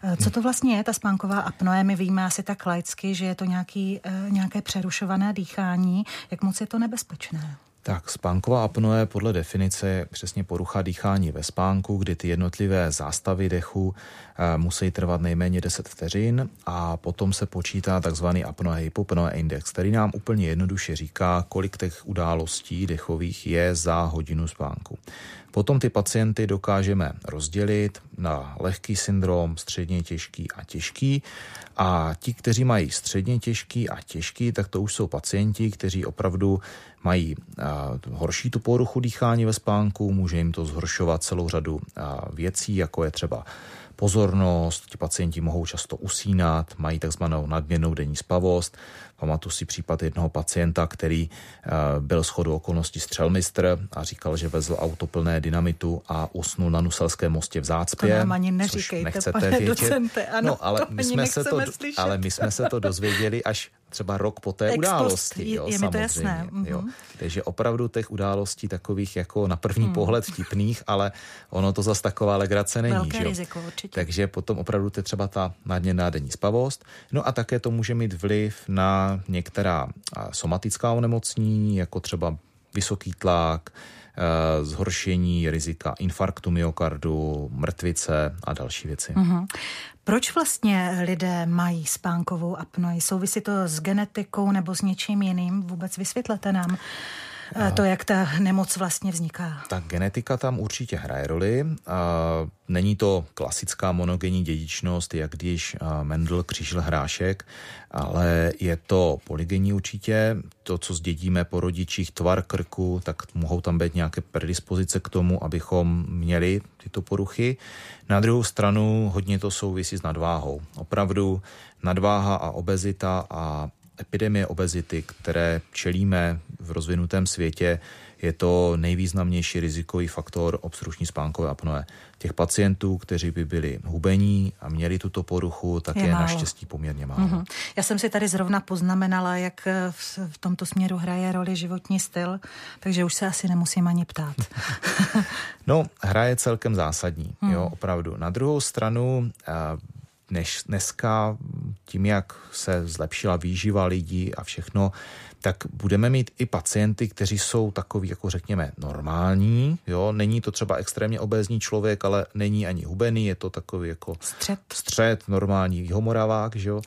Speaker 1: Eh, co to vlastně je ta spánková apnoe? My víme asi tak laicky, že je to nějaký, eh, nějaké přerušované dýchání. Jak moc je to nebezpečné?
Speaker 2: Tak spánková apnoe podle definice je přesně porucha dýchání ve spánku, kdy ty jednotlivé zástavy dechu eh, musí trvat nejméně 10 vteřin a potom se počítá takzvaný apnoe hypopnoe index, který nám úplně jednoduše říká, kolik těch událostí dechových je za hodinu spánku. Potom ty pacienty dokážeme rozdělit na lehký syndrom, středně těžký a těžký. A ti, kteří mají středně těžký a těžký, tak to už jsou pacienti, kteří opravdu mají horší tu poruchu dýchání ve spánku, může jim to zhoršovat celou řadu věcí, jako je třeba pozornost, ti pacienti mohou často usínat, mají takzvanou nadměrnou denní spavost. Pamatuju si případ jednoho pacienta, který eh, byl schodu okolností střelmistr a říkal, že vezl auto plné dynamitu a usnul na Nuselském mostě v zácpě. To
Speaker 1: nám ani neříkejte, nechcete pane vědět. docente, ano, no, ale
Speaker 2: my jsme se to, ale my jsme se to dozvěděli až třeba rok po té Ex události. Jo,
Speaker 1: je mi to jasné. Jo.
Speaker 2: Mm-hmm. Takže opravdu těch událostí takových jako na první mm. pohled vtipných, ale ono to zas taková legrace není.
Speaker 1: Velké že? riziko, určitě.
Speaker 2: Takže potom opravdu to je třeba ta nadměrná denní spavost. No a také to může mít vliv na některá somatická onemocnění, jako třeba vysoký tlak, e, zhoršení rizika infarktu myokardu, mrtvice a další věci. Mm-hmm.
Speaker 1: Proč vlastně lidé mají spánkovou apnoi? Souvisí to s genetikou nebo s něčím jiným? Vůbec vysvětlete nám to, jak ta nemoc vlastně vzniká.
Speaker 2: Ta genetika tam určitě hraje roli. Není to klasická monogenní dědičnost, jak když Mendel křížil hrášek, ale je to polygenní určitě. To, co zdědíme po rodičích, tvar krku, tak mohou tam být nějaké predispozice k tomu, abychom měli tyto poruchy. Na druhou stranu hodně to souvisí s nadváhou. Opravdu nadváha a obezita a epidemie obezity, které čelíme v rozvinutém světě, je to nejvýznamnější rizikový faktor obstruční spánkové apnoe. Těch pacientů, kteří by byli hubení a měli tuto poruchu, tak je, je naštěstí poměrně málo. Mm-hmm.
Speaker 1: Já jsem si tady zrovna poznamenala, jak v, v tomto směru hraje roli životní styl, takže už se asi nemusím ani ptát.
Speaker 2: no, hraje celkem zásadní, mm. jo, opravdu. Na druhou stranu, než dneska tím, jak se zlepšila výživa lidí a všechno, tak budeme mít i pacienty, kteří jsou takový, jako řekněme, normální. Jo? Není to třeba extrémně obézní člověk, ale není ani hubený, je to takový jako
Speaker 1: střed,
Speaker 2: střed normální jihomoravák, že jo?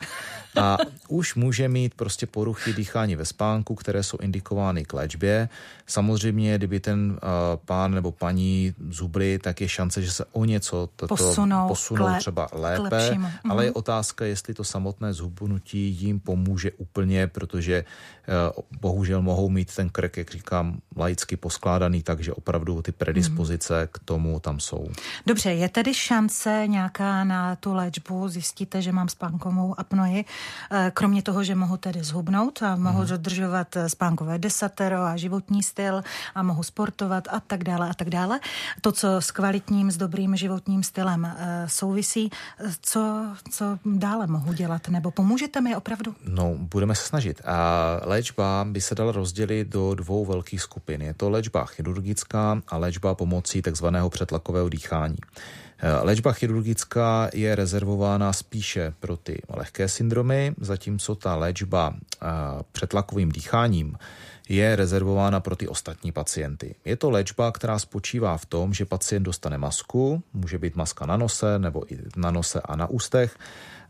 Speaker 2: A už může mít prostě poruchy dýchání ve spánku, které jsou indikovány k léčbě. Samozřejmě, kdyby ten uh, pán nebo paní zubly, tak je šance, že se o něco toto posunou, posunou kle, třeba lépe, ale je mhm. otázka, jestli to samotné zhubnutí jim pomůže úplně, protože uh, bohužel mohou mít ten krk, jak říkám, laicky poskládaný, takže opravdu ty predispozice mm. k tomu tam jsou.
Speaker 1: Dobře, je tedy šance nějaká na tu léčbu? Zjistíte, že mám spánkovou apnoji, eh, kromě toho, že mohu tedy zhubnout a mohu mm. dodržovat spánkové desatero a životní styl a mohu sportovat a tak dále a tak dále. To, co s kvalitním, s dobrým životním stylem eh, souvisí, co, co dále mohu dělat? Nebo pomůžete mi opravdu?
Speaker 2: No, budeme se snažit. A léčba by se dala rozdělit do dvou velkých skupin. Je to léčba chirurgická a léčba pomocí takzvaného přetlakového dýchání. Eh, léčba chirurgická je rezervována spíše pro ty lehké syndromy, zatímco ta léčba eh, přetlakovým dýcháním je rezervována pro ty ostatní pacienty. Je to léčba, která spočívá v tom, že pacient dostane masku, může být maska na nose nebo i na nose a na ústech,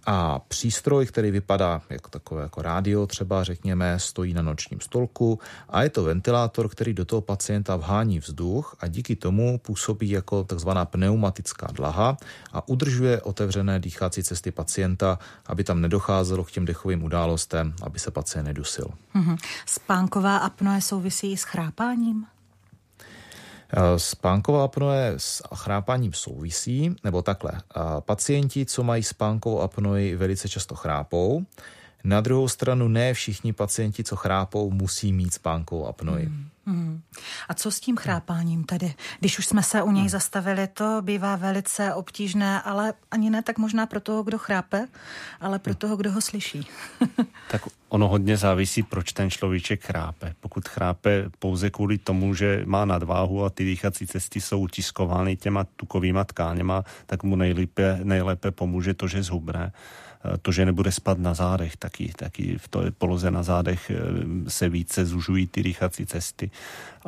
Speaker 2: a přístroj, který vypadá jako takové jako rádio třeba, řekněme, stojí na nočním stolku a je to ventilátor, který do toho pacienta vhání vzduch a díky tomu působí jako takzvaná pneumatická dlaha a udržuje otevřené dýchací cesty pacienta, aby tam nedocházelo k těm dechovým událostem, aby se pacient nedusil.
Speaker 1: Mm-hmm. Spánková apnoe souvisí s chrápáním?
Speaker 2: Eh, spánková apnoe s chrápáním souvisí, nebo takhle. Eh, pacienti, co mají spánkovou apnoe, velice často chrápou. Na druhou stranu ne všichni pacienti, co chrápou, musí mít spánkovou apnoe. Hmm.
Speaker 1: Hmm. A co s tím chrápáním tedy? Když už jsme se u něj hmm. zastavili, to bývá velice obtížné, ale ani ne tak možná pro toho, kdo chrápe, ale pro toho, kdo ho slyší.
Speaker 3: tak ono hodně závisí, proč ten človíček chrápe. Pokud chrápe pouze kvůli tomu, že má nadváhu a ty dýchací cesty jsou utiskovány těma tukovýma tkáněma, tak mu nejlépe, nejlépe pomůže to, že zhubne to, že nebude spát na zádech, taky, taky v té poloze na zádech se více zužují ty dýchací cesty.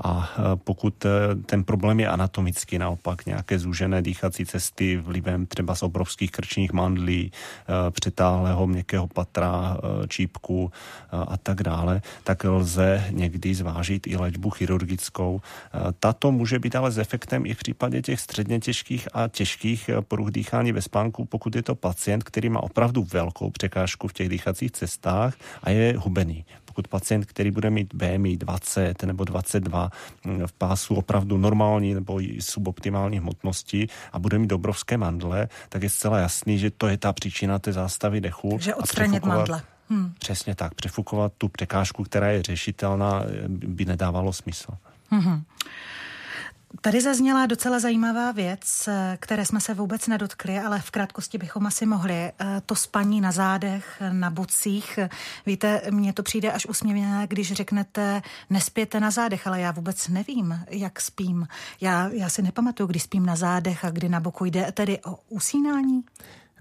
Speaker 3: A pokud ten problém je anatomicky naopak, nějaké zúžené dýchací cesty vlivem třeba z obrovských krčních mandlí, přetáhlého měkkého patra, čípku a tak dále, tak lze někdy zvážit i léčbu chirurgickou. Tato může být ale s efektem i v případě těch středně těžkých a těžkých poruch dýchání ve spánku, pokud je to pacient, který má opravdu velkou překážku v těch dýchacích cestách a je hubený pokud pacient, který bude mít BMI 20 nebo 22 v pásu opravdu normální nebo i suboptimální hmotnosti a bude mít obrovské mandle, tak je zcela jasný, že to je ta příčina té zástavy dechu.
Speaker 1: Takže odstranit mandle.
Speaker 3: Hmm. Přesně tak. Přefukovat tu překážku, která je řešitelná, by nedávalo smysl. Hmm.
Speaker 1: Tady zazněla docela zajímavá věc, které jsme se vůbec nedotkli, ale v krátkosti bychom asi mohli. Eh, to spaní na zádech, na bocích. Víte, mně to přijde až usměvné, když řeknete nespěte na zádech, ale já vůbec nevím, jak spím. Já, já si nepamatuju, kdy spím na zádech a kdy na boku jde tedy o usínání.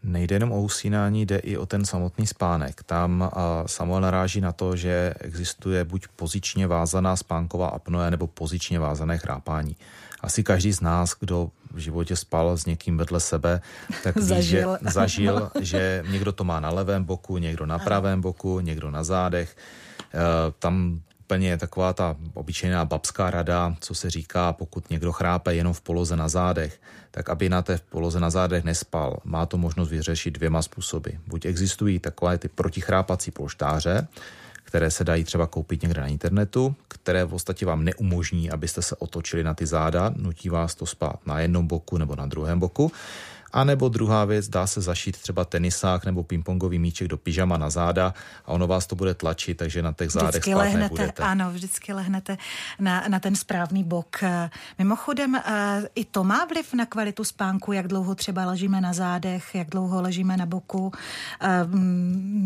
Speaker 2: Nejde jenom o usínání, jde i o ten samotný spánek. Tam Samuel naráží na to, že existuje buď pozičně vázaná spánková apnoe nebo pozičně vázané chrápání. Asi každý z nás, kdo v životě spal s někým vedle sebe, tak ví, zažil, že, zažil že někdo to má na levém boku, někdo na pravém boku, někdo na zádech. E, tam úplně taková ta obyčejná babská rada, co se říká, pokud někdo chrápe jenom v poloze na zádech, tak aby na té poloze na zádech nespal. Má to možnost vyřešit dvěma způsoby. Buď existují takové ty protichrápací polštáře, které se dají třeba koupit někde na internetu, které v podstatě vám neumožní, abyste se otočili na ty záda, nutí vás to spát na jednom boku nebo na druhém boku. A nebo druhá věc, dá se zašít třeba tenisák nebo pingpongový míček do pyžama na záda a ono vás to bude tlačit, takže na těch zádech vždycky lehnete, nebudete.
Speaker 1: Ano, vždycky lehnete na, na ten správný bok. Mimochodem, eh, i to má vliv na kvalitu spánku, jak dlouho třeba ležíme na zádech, jak dlouho ležíme na boku. Eh,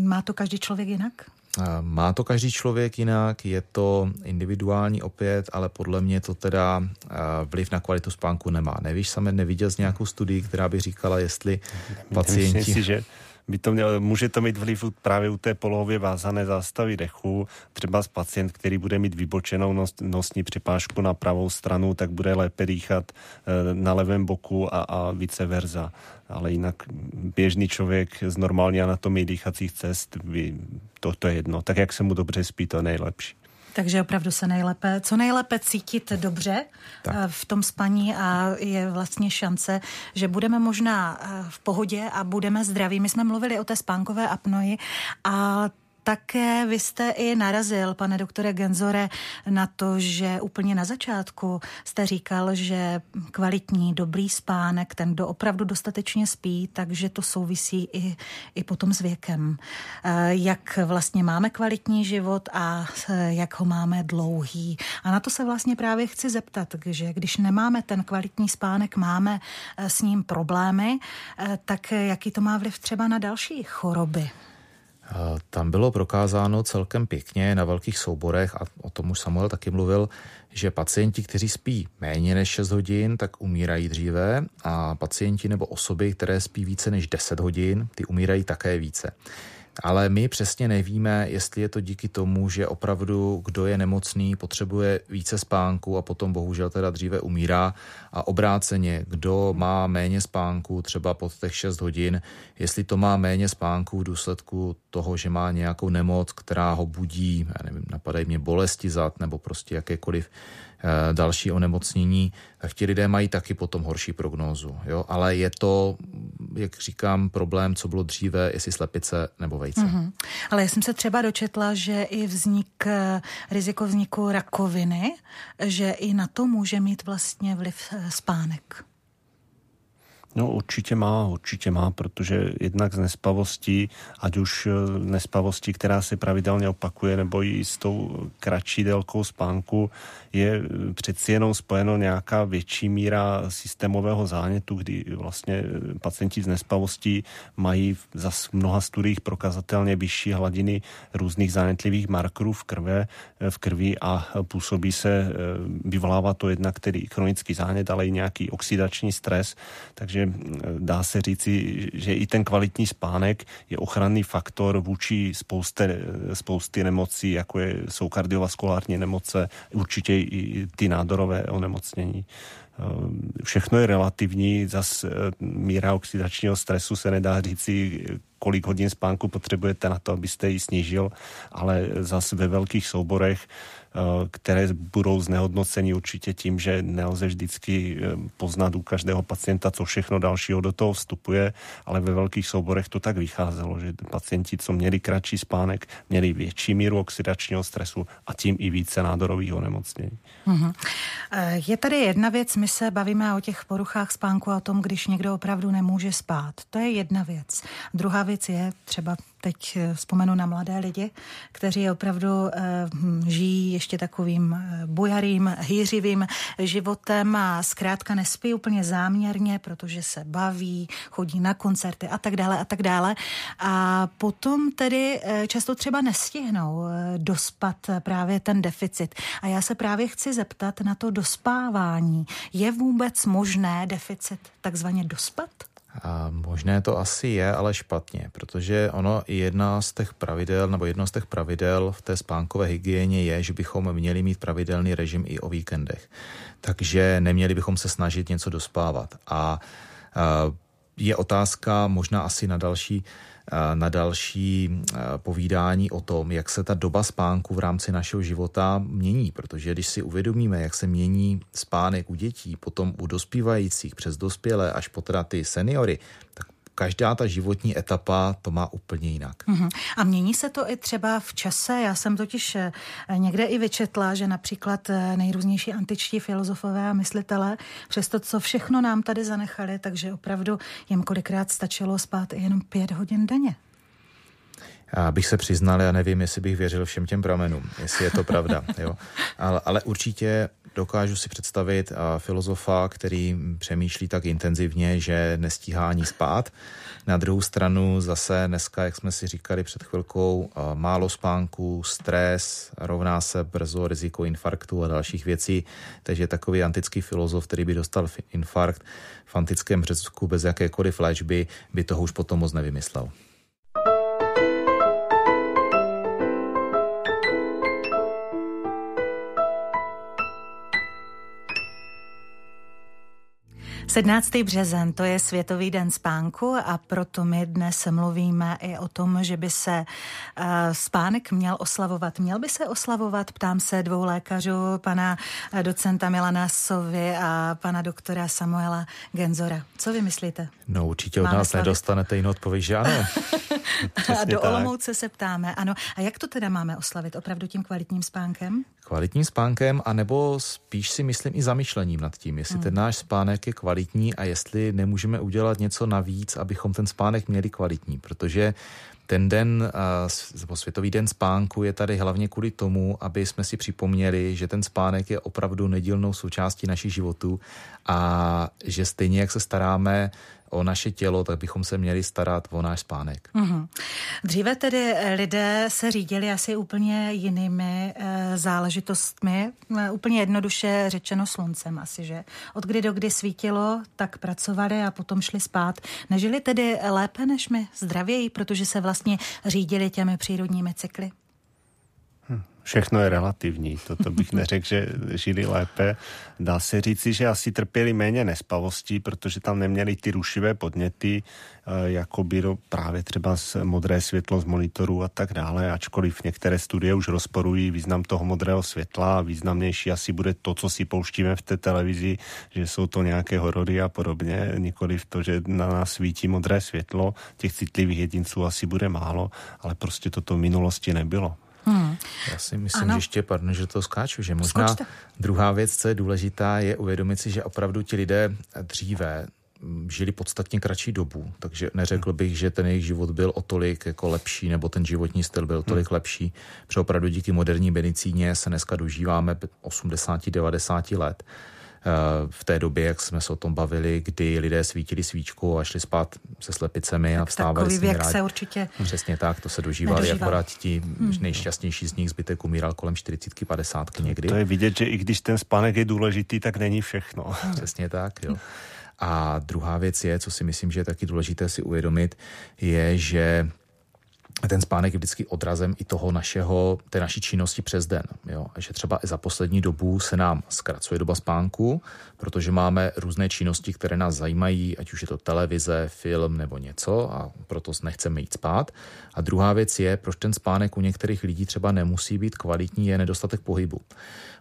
Speaker 1: má to každý člověk jinak?
Speaker 2: Má to každý člověk jinak, je to individuální opět, ale podle mě to teda vliv na kvalitu spánku nemá. Nevíš, sami neviděl z nějakou studii, která by říkala, jestli pacienti...
Speaker 3: Myslím si, že by to mělo, může to mít vliv právě u té polohově vázané zástavy dechu. Třeba pacient, který bude mít vybočenou nos, nosní připážku na pravou stranu, tak bude lépe dýchat e, na levém boku a, a vice versa. Ale jinak běžný člověk z normální anatomii dýchacích cest, by, to, to je jedno. Tak jak se mu dobře spí, to je nejlepší.
Speaker 1: Takže opravdu se nejlépe, co nejlépe cítit dobře tak. Eh, v tom spaní a je vlastně šance, že budeme možná eh, v pohodě a budeme zdraví. My jsme mluvili o té spánkové apnoji a také vy jste i narazil, pane doktore Genzore, na to, že úplně na začátku jste říkal, že kvalitní, dobrý spánek, ten, kdo opravdu dostatečně spí, takže to souvisí i, i potom s věkem. Eh, jak vlastně máme kvalitní život a eh, jak ho máme dlouhý. A na to se vlastně právě chci zeptat, že když nemáme ten kvalitní spánek, máme eh, s ním problémy, tak jaký to má vliv třeba na další choroby?
Speaker 2: Tam bylo prokázáno celkem pěkně na velkých souborech, a o tom už Samuel taky mluvil, že pacienti, kteří spí méně než 6 hodin, tak umírají dříve a pacienti nebo osoby, které spí více než 10 hodin, ty umírají také více. Ale my přesně nevíme, jestli je to díky tomu, že opravdu kdo je nemocný, potřebuje více spánku a potom bohužel teda dříve umírá. A obráceně, kdo má méně spánku, třeba pod těch 6 hodin, jestli to má méně spánku v důsledku toho, že má nějakou nemoc, která ho budí, já nevím, napadají mě bolesti zad nebo prostě jakékoliv další onemocnění, tak ti lidé mají taky potom horší prognózu. Jo? Ale je to, jak říkám, problém, co bylo dříve, jestli slepice nebo vejce. Mm-hmm.
Speaker 1: Ale já jsem se třeba dočetla, že i vznik, eh, riziko vzniku rakoviny, že i na to může mít vlastně vliv eh, spánek.
Speaker 3: No určitě má, určitě má, protože jednak z nespavostí, ať už eh, nespavosti, která se pravidelně opakuje, nebo i s tou kratší délkou spánku, je eh, přeci jenom spojeno nějaká větší míra systémového zánětu, kdy vlastně eh, pacienti z nespavostí mají za mnoha studiích prokazatelně vyšší hladiny různých zánětlivých markerů v, krve, v krvi a působí se, vyvolává to jednak tedy chronický zánět, ale i nějaký oxidační stres, takže takže dá se říci, že i ten kvalitní spánek je ochranný faktor vůči spousty, spousty nemocí, jako je, jsou kardiovaskulární nemoce, určitě i ty nádorové onemocnění. Všechno je relativní, zas míra oxidačního stresu se nedá říci, kolik hodin spánku potřebujete na to, abyste ji snížil, ale zase ve velkých souborech Eh, které budou znehodnoceni určitě tím, že nelze vždycky eh, poznat u každého pacienta, co všechno dalšího do toho vstupuje, ale ve velkých souborech to tak vycházelo, že pacienti, co měli kratší spánek, měli větší míru oxidačního stresu a tím i více nádorových onemocnění. Mm-hmm.
Speaker 1: Je tady jedna věc, my se bavíme o těch poruchách spánku a o tom, když někdo opravdu nemůže spát. To je jedna věc. Druhá věc je třeba teď eh, vzpomenu na mladé lidi, kteří opravdu eh, hm, žijí ještě takovým eh, bujarým, hýřivým životem a zkrátka nespí úplně záměrně, protože se baví, chodí na koncerty a tak dále a tak dále. A potom tedy často třeba nestihnou dospat právě ten deficit. A já se právě chci zeptat na to dospávání. Je vůbec možné deficit takzvaně dospat?
Speaker 2: A možné to asi je, ale špatně, protože ono i jedna z těch pravidel, nebo jedno z těch pravidel v té spánkové hygieně je, že bychom měli mít pravidelný režim i o víkendech. Takže neměli bychom se snažit něco dospávat. A, a je otázka možná asi na další na další povídání o tom, jak se ta doba spánku v rámci našeho života mění, protože když si uvědomíme, jak se mění spánek u dětí, potom u dospívajících přes dospělé až po teda ty seniory, tak každá ta životní etapa to má úplně jinak.
Speaker 1: Uh-huh. A mění se to i třeba v čase? Já jsem totiž eh, někde i vyčetla, že například eh, nejrůznější antičtí filozofové a myslitelé, přes to, co všechno nám tady zanechali, takže opravdu jim kolikrát stačilo spát i jenom pět hodin denně.
Speaker 2: Já bych se přiznal, já nevím, jestli bych věřil všem těm pramenům, jestli je to pravda. Jo? Ale, ale určitě dokážu si představit filozofa, který přemýšlí tak intenzivně, že nestíhá ani spát. Na druhou stranu zase dneska, jak jsme si říkali před chvilkou, málo spánku, stres, rovná se brzo riziko infarktu a dalších věcí. Takže takový antický filozof, který by dostal infarkt v antickém Řecku bez jakékoliv léčby, by toho už potom moc nevymyslel.
Speaker 1: 17. březen, to je Světový den spánku a proto my dnes mluvíme i o tom, že by se uh, spánek měl oslavovat. Měl by se oslavovat, ptám se dvou lékařů, pana docenta Milana Sovy a pana doktora Samuela Genzora. Co vy myslíte?
Speaker 2: No určitě od Máme nás slavit? nedostanete jinou odpověď, že ano.
Speaker 1: a do Olomouce se ptáme, ano. A jak to teda máme oslavit? Opravdu tím kvalitním spánkem?
Speaker 2: Kvalitním spánkem, anebo spíš si myslím i zamýšlením nad tím, jestli hmm. ten náš spánek je kvalitní a jestli nemůžeme udělat něco navíc, abychom ten spánek měli kvalitní, protože ten den, Světový den spánku je tady hlavně kvůli tomu, aby jsme si připomněli, že ten spánek je opravdu nedílnou součástí našich životů a že stejně jak se staráme o naše tělo, tak bychom se měli starat o náš spánek. Mm-hmm.
Speaker 1: Dříve tedy lidé se řídili asi úplně jinými e, záležitostmi, e, úplně jednoduše řečeno sluncem asi, že? Od kdy do kdy svítilo, tak pracovali a potom šli spát. Nežili tedy lépe než my, zdravěji, protože se vlastně řídili těmi přírodními cykly?
Speaker 3: Všechno je relativní, toto bych neřekl, že žili lépe. Dá se říci, že asi trpěli méně nespavostí, protože tam neměli ty rušivé podněty, eh, jako bylo právě třeba modré světlo z monitorů a tak dále, ačkoliv některé studie už rozporují význam toho modrého světla a významnější asi bude to, co si pouštíme v té televizi, že jsou to nějaké horory a podobně, nikoliv to, že na nás svítí modré světlo, těch citlivých jedinců asi bude málo, ale prostě toto v minulosti nebylo.
Speaker 2: Hmm. Já si myslím, ano. že ještě, pardon, že to skáču, že možná Skočte. druhá věc, co je důležitá, je uvědomit si, že opravdu ti lidé dříve žili podstatně kratší dobu, takže neřekl bych, že ten jejich život byl o tolik jako lepší, nebo ten životní styl byl o tolik hmm. lepší, protože opravdu díky moderní medicíně se dneska dožíváme 80-90 let. Eh, v té době, jak jsme se o tom bavili, kdy lidé svítili svíčku a šli spát se slepicemi tak a vstávali
Speaker 1: s věk se určitě
Speaker 2: Přesně tak, to se dožívali, nedožíval. akorát ti hmm. nejšťastnější z nich zbytek umíral kolem 40 50 někdy.
Speaker 3: To je vidět, že i když ten spánek je důležitý, tak není všechno.
Speaker 2: Přesně tak, jo. A druhá věc je, co si myslím, že je taky důležité si uvědomit, je, že ten spánek je vždycky odrazem i toho našeho, té naší činnosti přes den. Jo? Že třeba i za poslední dobu se nám zkracuje doba spánku, protože máme různé činnosti, které nás zajímají, ať už je to televize, film nebo něco a proto nechceme jít spát. A druhá věc je, proč ten spánek u některých lidí třeba nemusí být kvalitní, je nedostatek pohybu.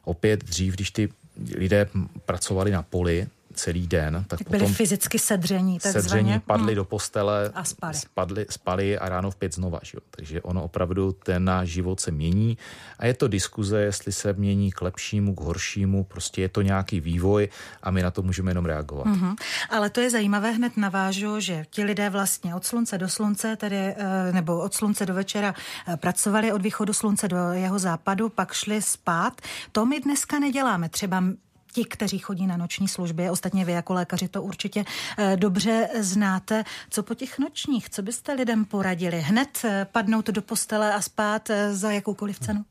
Speaker 2: Opět dřív, když ty lidé pracovali na poli, celý den.
Speaker 1: Tak, tak byli potom fyzicky sedření, takzvaně.
Speaker 2: Sedření, padli hmm. do postele,
Speaker 1: a spali.
Speaker 2: Spadli, spali a ráno v pět znova. Že jo? Takže ono opravdu, ten náš život se mění a je to diskuze, jestli se mění k lepšímu, k horšímu, prostě je to nějaký vývoj a my na to můžeme jenom reagovat.
Speaker 1: Hmm. Ale to je zajímavé, hned navážu, že ti lidé vlastně od slunce do slunce, tedy, eh, nebo od slunce do večera eh, pracovali, od východu slunce do jeho západu, pak šli spát. To my dneska neděláme. Třeba ti, kteří chodí na noční služby, ostatně vy jako lékaři to určitě eh, dobře znáte. Co po těch nočních, co byste lidem poradili? Hned eh, padnout do postele a spát eh, za jakoukoliv cenu?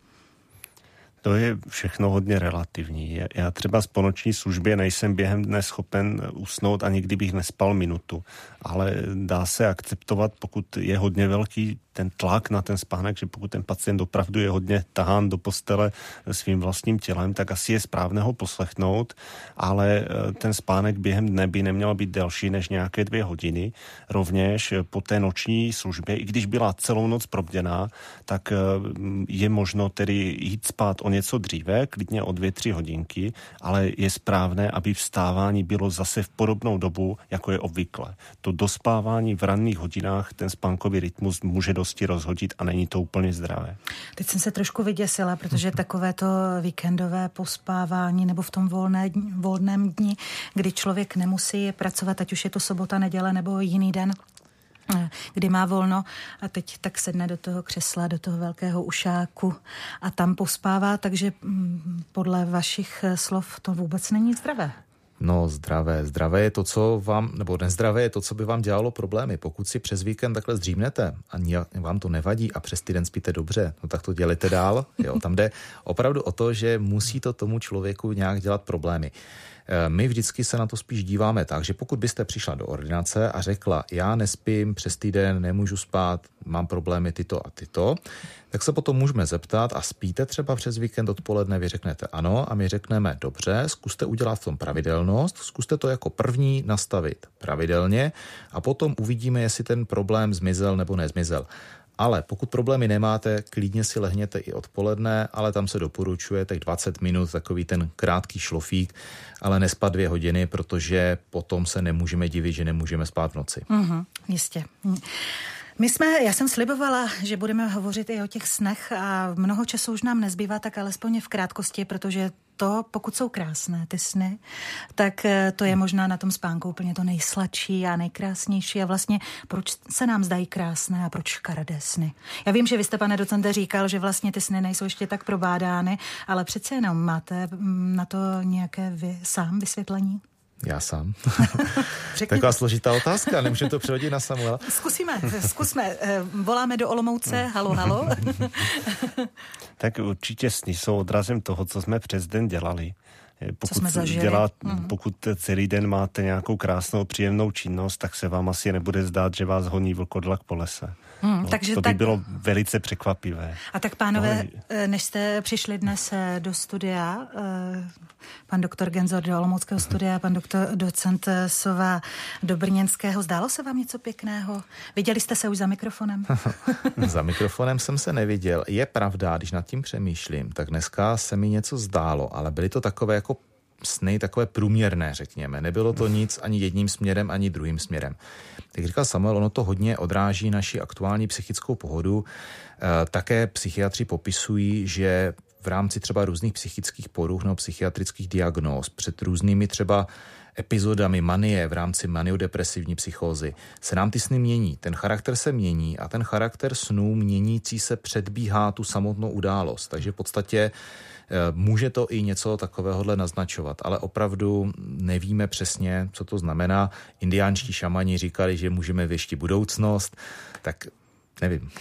Speaker 3: To je všechno hodně relativní. Já třeba z ponoční službě nejsem během dne schopen usnout, ani kdybych nespal minutu. Ale dá se akceptovat, pokud je hodně velký ten tlak na ten spánek, že pokud ten pacient opravdu je hodně tahán do postele svým vlastním tělem, tak asi je správné ho poslechnout, ale eh, ten spánek během dne by neměl být delší než nějaké dvě hodiny. Rovněž eh, po té noční službě, i když byla celou noc probděná, tak eh, je možno tedy jít spát o něco dříve, klidně o dvě, tři hodinky, ale je správné, aby vstávání bylo zase v podobnou dobu, jako je obvykle. To dospávání v ranných hodinách ten spánkový rytmus může dosti rozhodit a není to úplně zdravé.
Speaker 1: Teď jsem se trošku vyděsila, protože takové to víkendové pospávání nebo v tom volné, volném dni, kdy člověk nemusí pracovat, ať už je to sobota, neděle nebo jiný den, eh, kdy má volno a teď tak sedne do toho křesla, do toho velkého ušáku a tam pospává, takže mm, podle vašich slov to vůbec není zdravé.
Speaker 2: No, zdravé. Zdravé je to, co vám, nebo nezdravé je to, co by vám dělalo problémy. Pokud si přes víkend takhle zdřímnete a vám to nevadí a přes týden spíte dobře, no tak to dělejte dál. Jo, tam jde opravdu o to, že musí to tomu člověku nějak dělat problémy. Eh, my vždycky se na to spíš díváme tak, že pokud byste přišla do ordinace a řekla, já nespím přes týden, nemůžu spát, mám problémy tyto a tyto, tak se potom můžeme zeptat a spíte třeba přes víkend odpoledne, vy řeknete ano a my řekneme dobře, zkuste udělat v tom pravidelnost, zkuste to jako první nastavit pravidelně a potom uvidíme, jestli ten problém zmizel nebo nezmizel. Ale pokud problémy nemáte, klidně si lehněte i odpoledne, ale tam se doporučuje tak 20 minut, takový ten krátký šlofík, ale nespat dvě hodiny, protože potom se nemůžeme divit, že nemůžeme spát v noci.
Speaker 1: Mm-hmm, jistě. My jsme, já jsem slibovala, že budeme hovořit i o těch snech a mnoho času už nám nezbývá, tak alespoň v krátkosti, protože to, pokud jsou krásné ty sny, tak eh, to je možná na tom spánku úplně to nejsladší a nejkrásnější. A vlastně proč se nám zdají krásné a proč škaredé sny? Já vím, že vy jste, pane docente, říkal, že vlastně ty sny nejsou ještě tak probádány, ale přece jenom máte mm, na to nějaké vy sám vysvětlení?
Speaker 2: Já sám. Taková složitá otázka, nemůžeme to přehodit na Samuela.
Speaker 1: Zkusíme, zkusme. Eh, voláme do Olomouce, halo, halo.
Speaker 3: tak určitě sny jsou odrazem toho, co jsme přes den dělali.
Speaker 1: Pokud, Co jsme zažili.
Speaker 3: Dělá, mm. pokud celý den máte nějakou krásnou, příjemnou činnost, tak se vám asi nebude zdát, že vás honí vlkodlak po lese. Hmm, no, takže to by tak... bylo velice překvapivé.
Speaker 1: A tak pánové, no, než jste přišli dnes eh, do studia, eh, pan doktor Genzor do Olomouckého studia, pan doktor docent Sova do Brněnského, zdálo se vám něco pěkného? Viděli jste se už za mikrofonem?
Speaker 2: za mikrofonem jsem se neviděl. Je pravda, když nad tím přemýšlím, tak dneska se mi něco zdálo, ale byly to takové jako sny takové průměrné, řekněme. Nebylo to nic ani jedním směrem, ani druhým směrem. Jak říkal Samuel, ono to hodně odráží naši aktuální psychickou pohodu. E, také psychiatři popisují, že v rámci třeba různých psychických poruch nebo psychiatrických diagnóz před různými třeba epizodami manie v rámci maniodepresivní psychózy se nám ty sny mění. Ten charakter se mění a ten charakter snů měnící se předbíhá tu samotnou událost. Takže v podstatě Eh, může to i něco takovéhohle naznačovat, ale opravdu nevíme přesně, co to znamená. Indiánští šamani říkali, že můžeme věšti budoucnost, tak Nevím.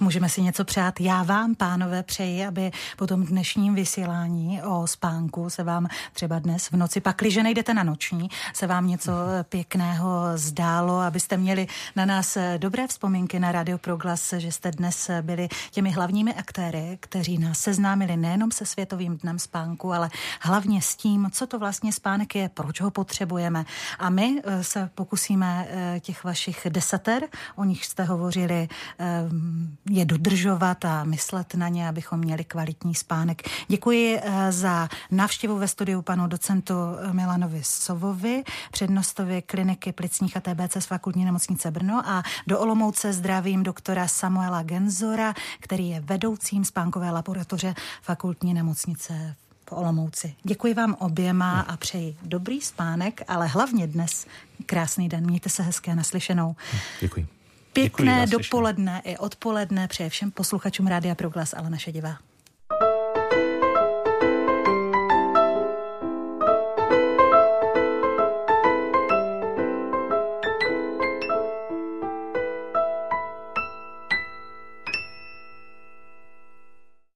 Speaker 1: Můžeme si něco přát. Já vám, pánové, přeji, aby po tom dnešním vysílání o spánku se vám třeba dnes v noci, pakliže nejdete na noční, se vám něco pěkného zdálo, abyste měli na nás dobré vzpomínky na Radio Proglas, že jste dnes byli těmi hlavními aktéry, kteří nás seznámili nejenom se Světovým dnem spánku, ale hlavně s tím, co to vlastně spánek je, proč ho potřebujeme. A my eh, se pokusíme eh, těch vašich desater, o nich jste hovořili, je dodržovat a myslet na ně, abychom měli kvalitní spánek. Děkuji eh, za návštěvu ve studiu panu docentu eh, Milanovi Sovovi, přednostovi kliniky plicních a TBC z fakultní nemocnice Brno a do Olomouce zdravím doktora Samuela Genzora, který je vedoucím spánkové laboratoře fakultní nemocnice v Olomouci. Děkuji vám oběma a přeji dobrý spánek, ale hlavně dnes krásný den. Mějte se hezké naslyšenou.
Speaker 2: Děkuji.
Speaker 1: Pěkné dopoledne i odpoledne přeje všem posluchačům Rádia Proglas, ale naše divá.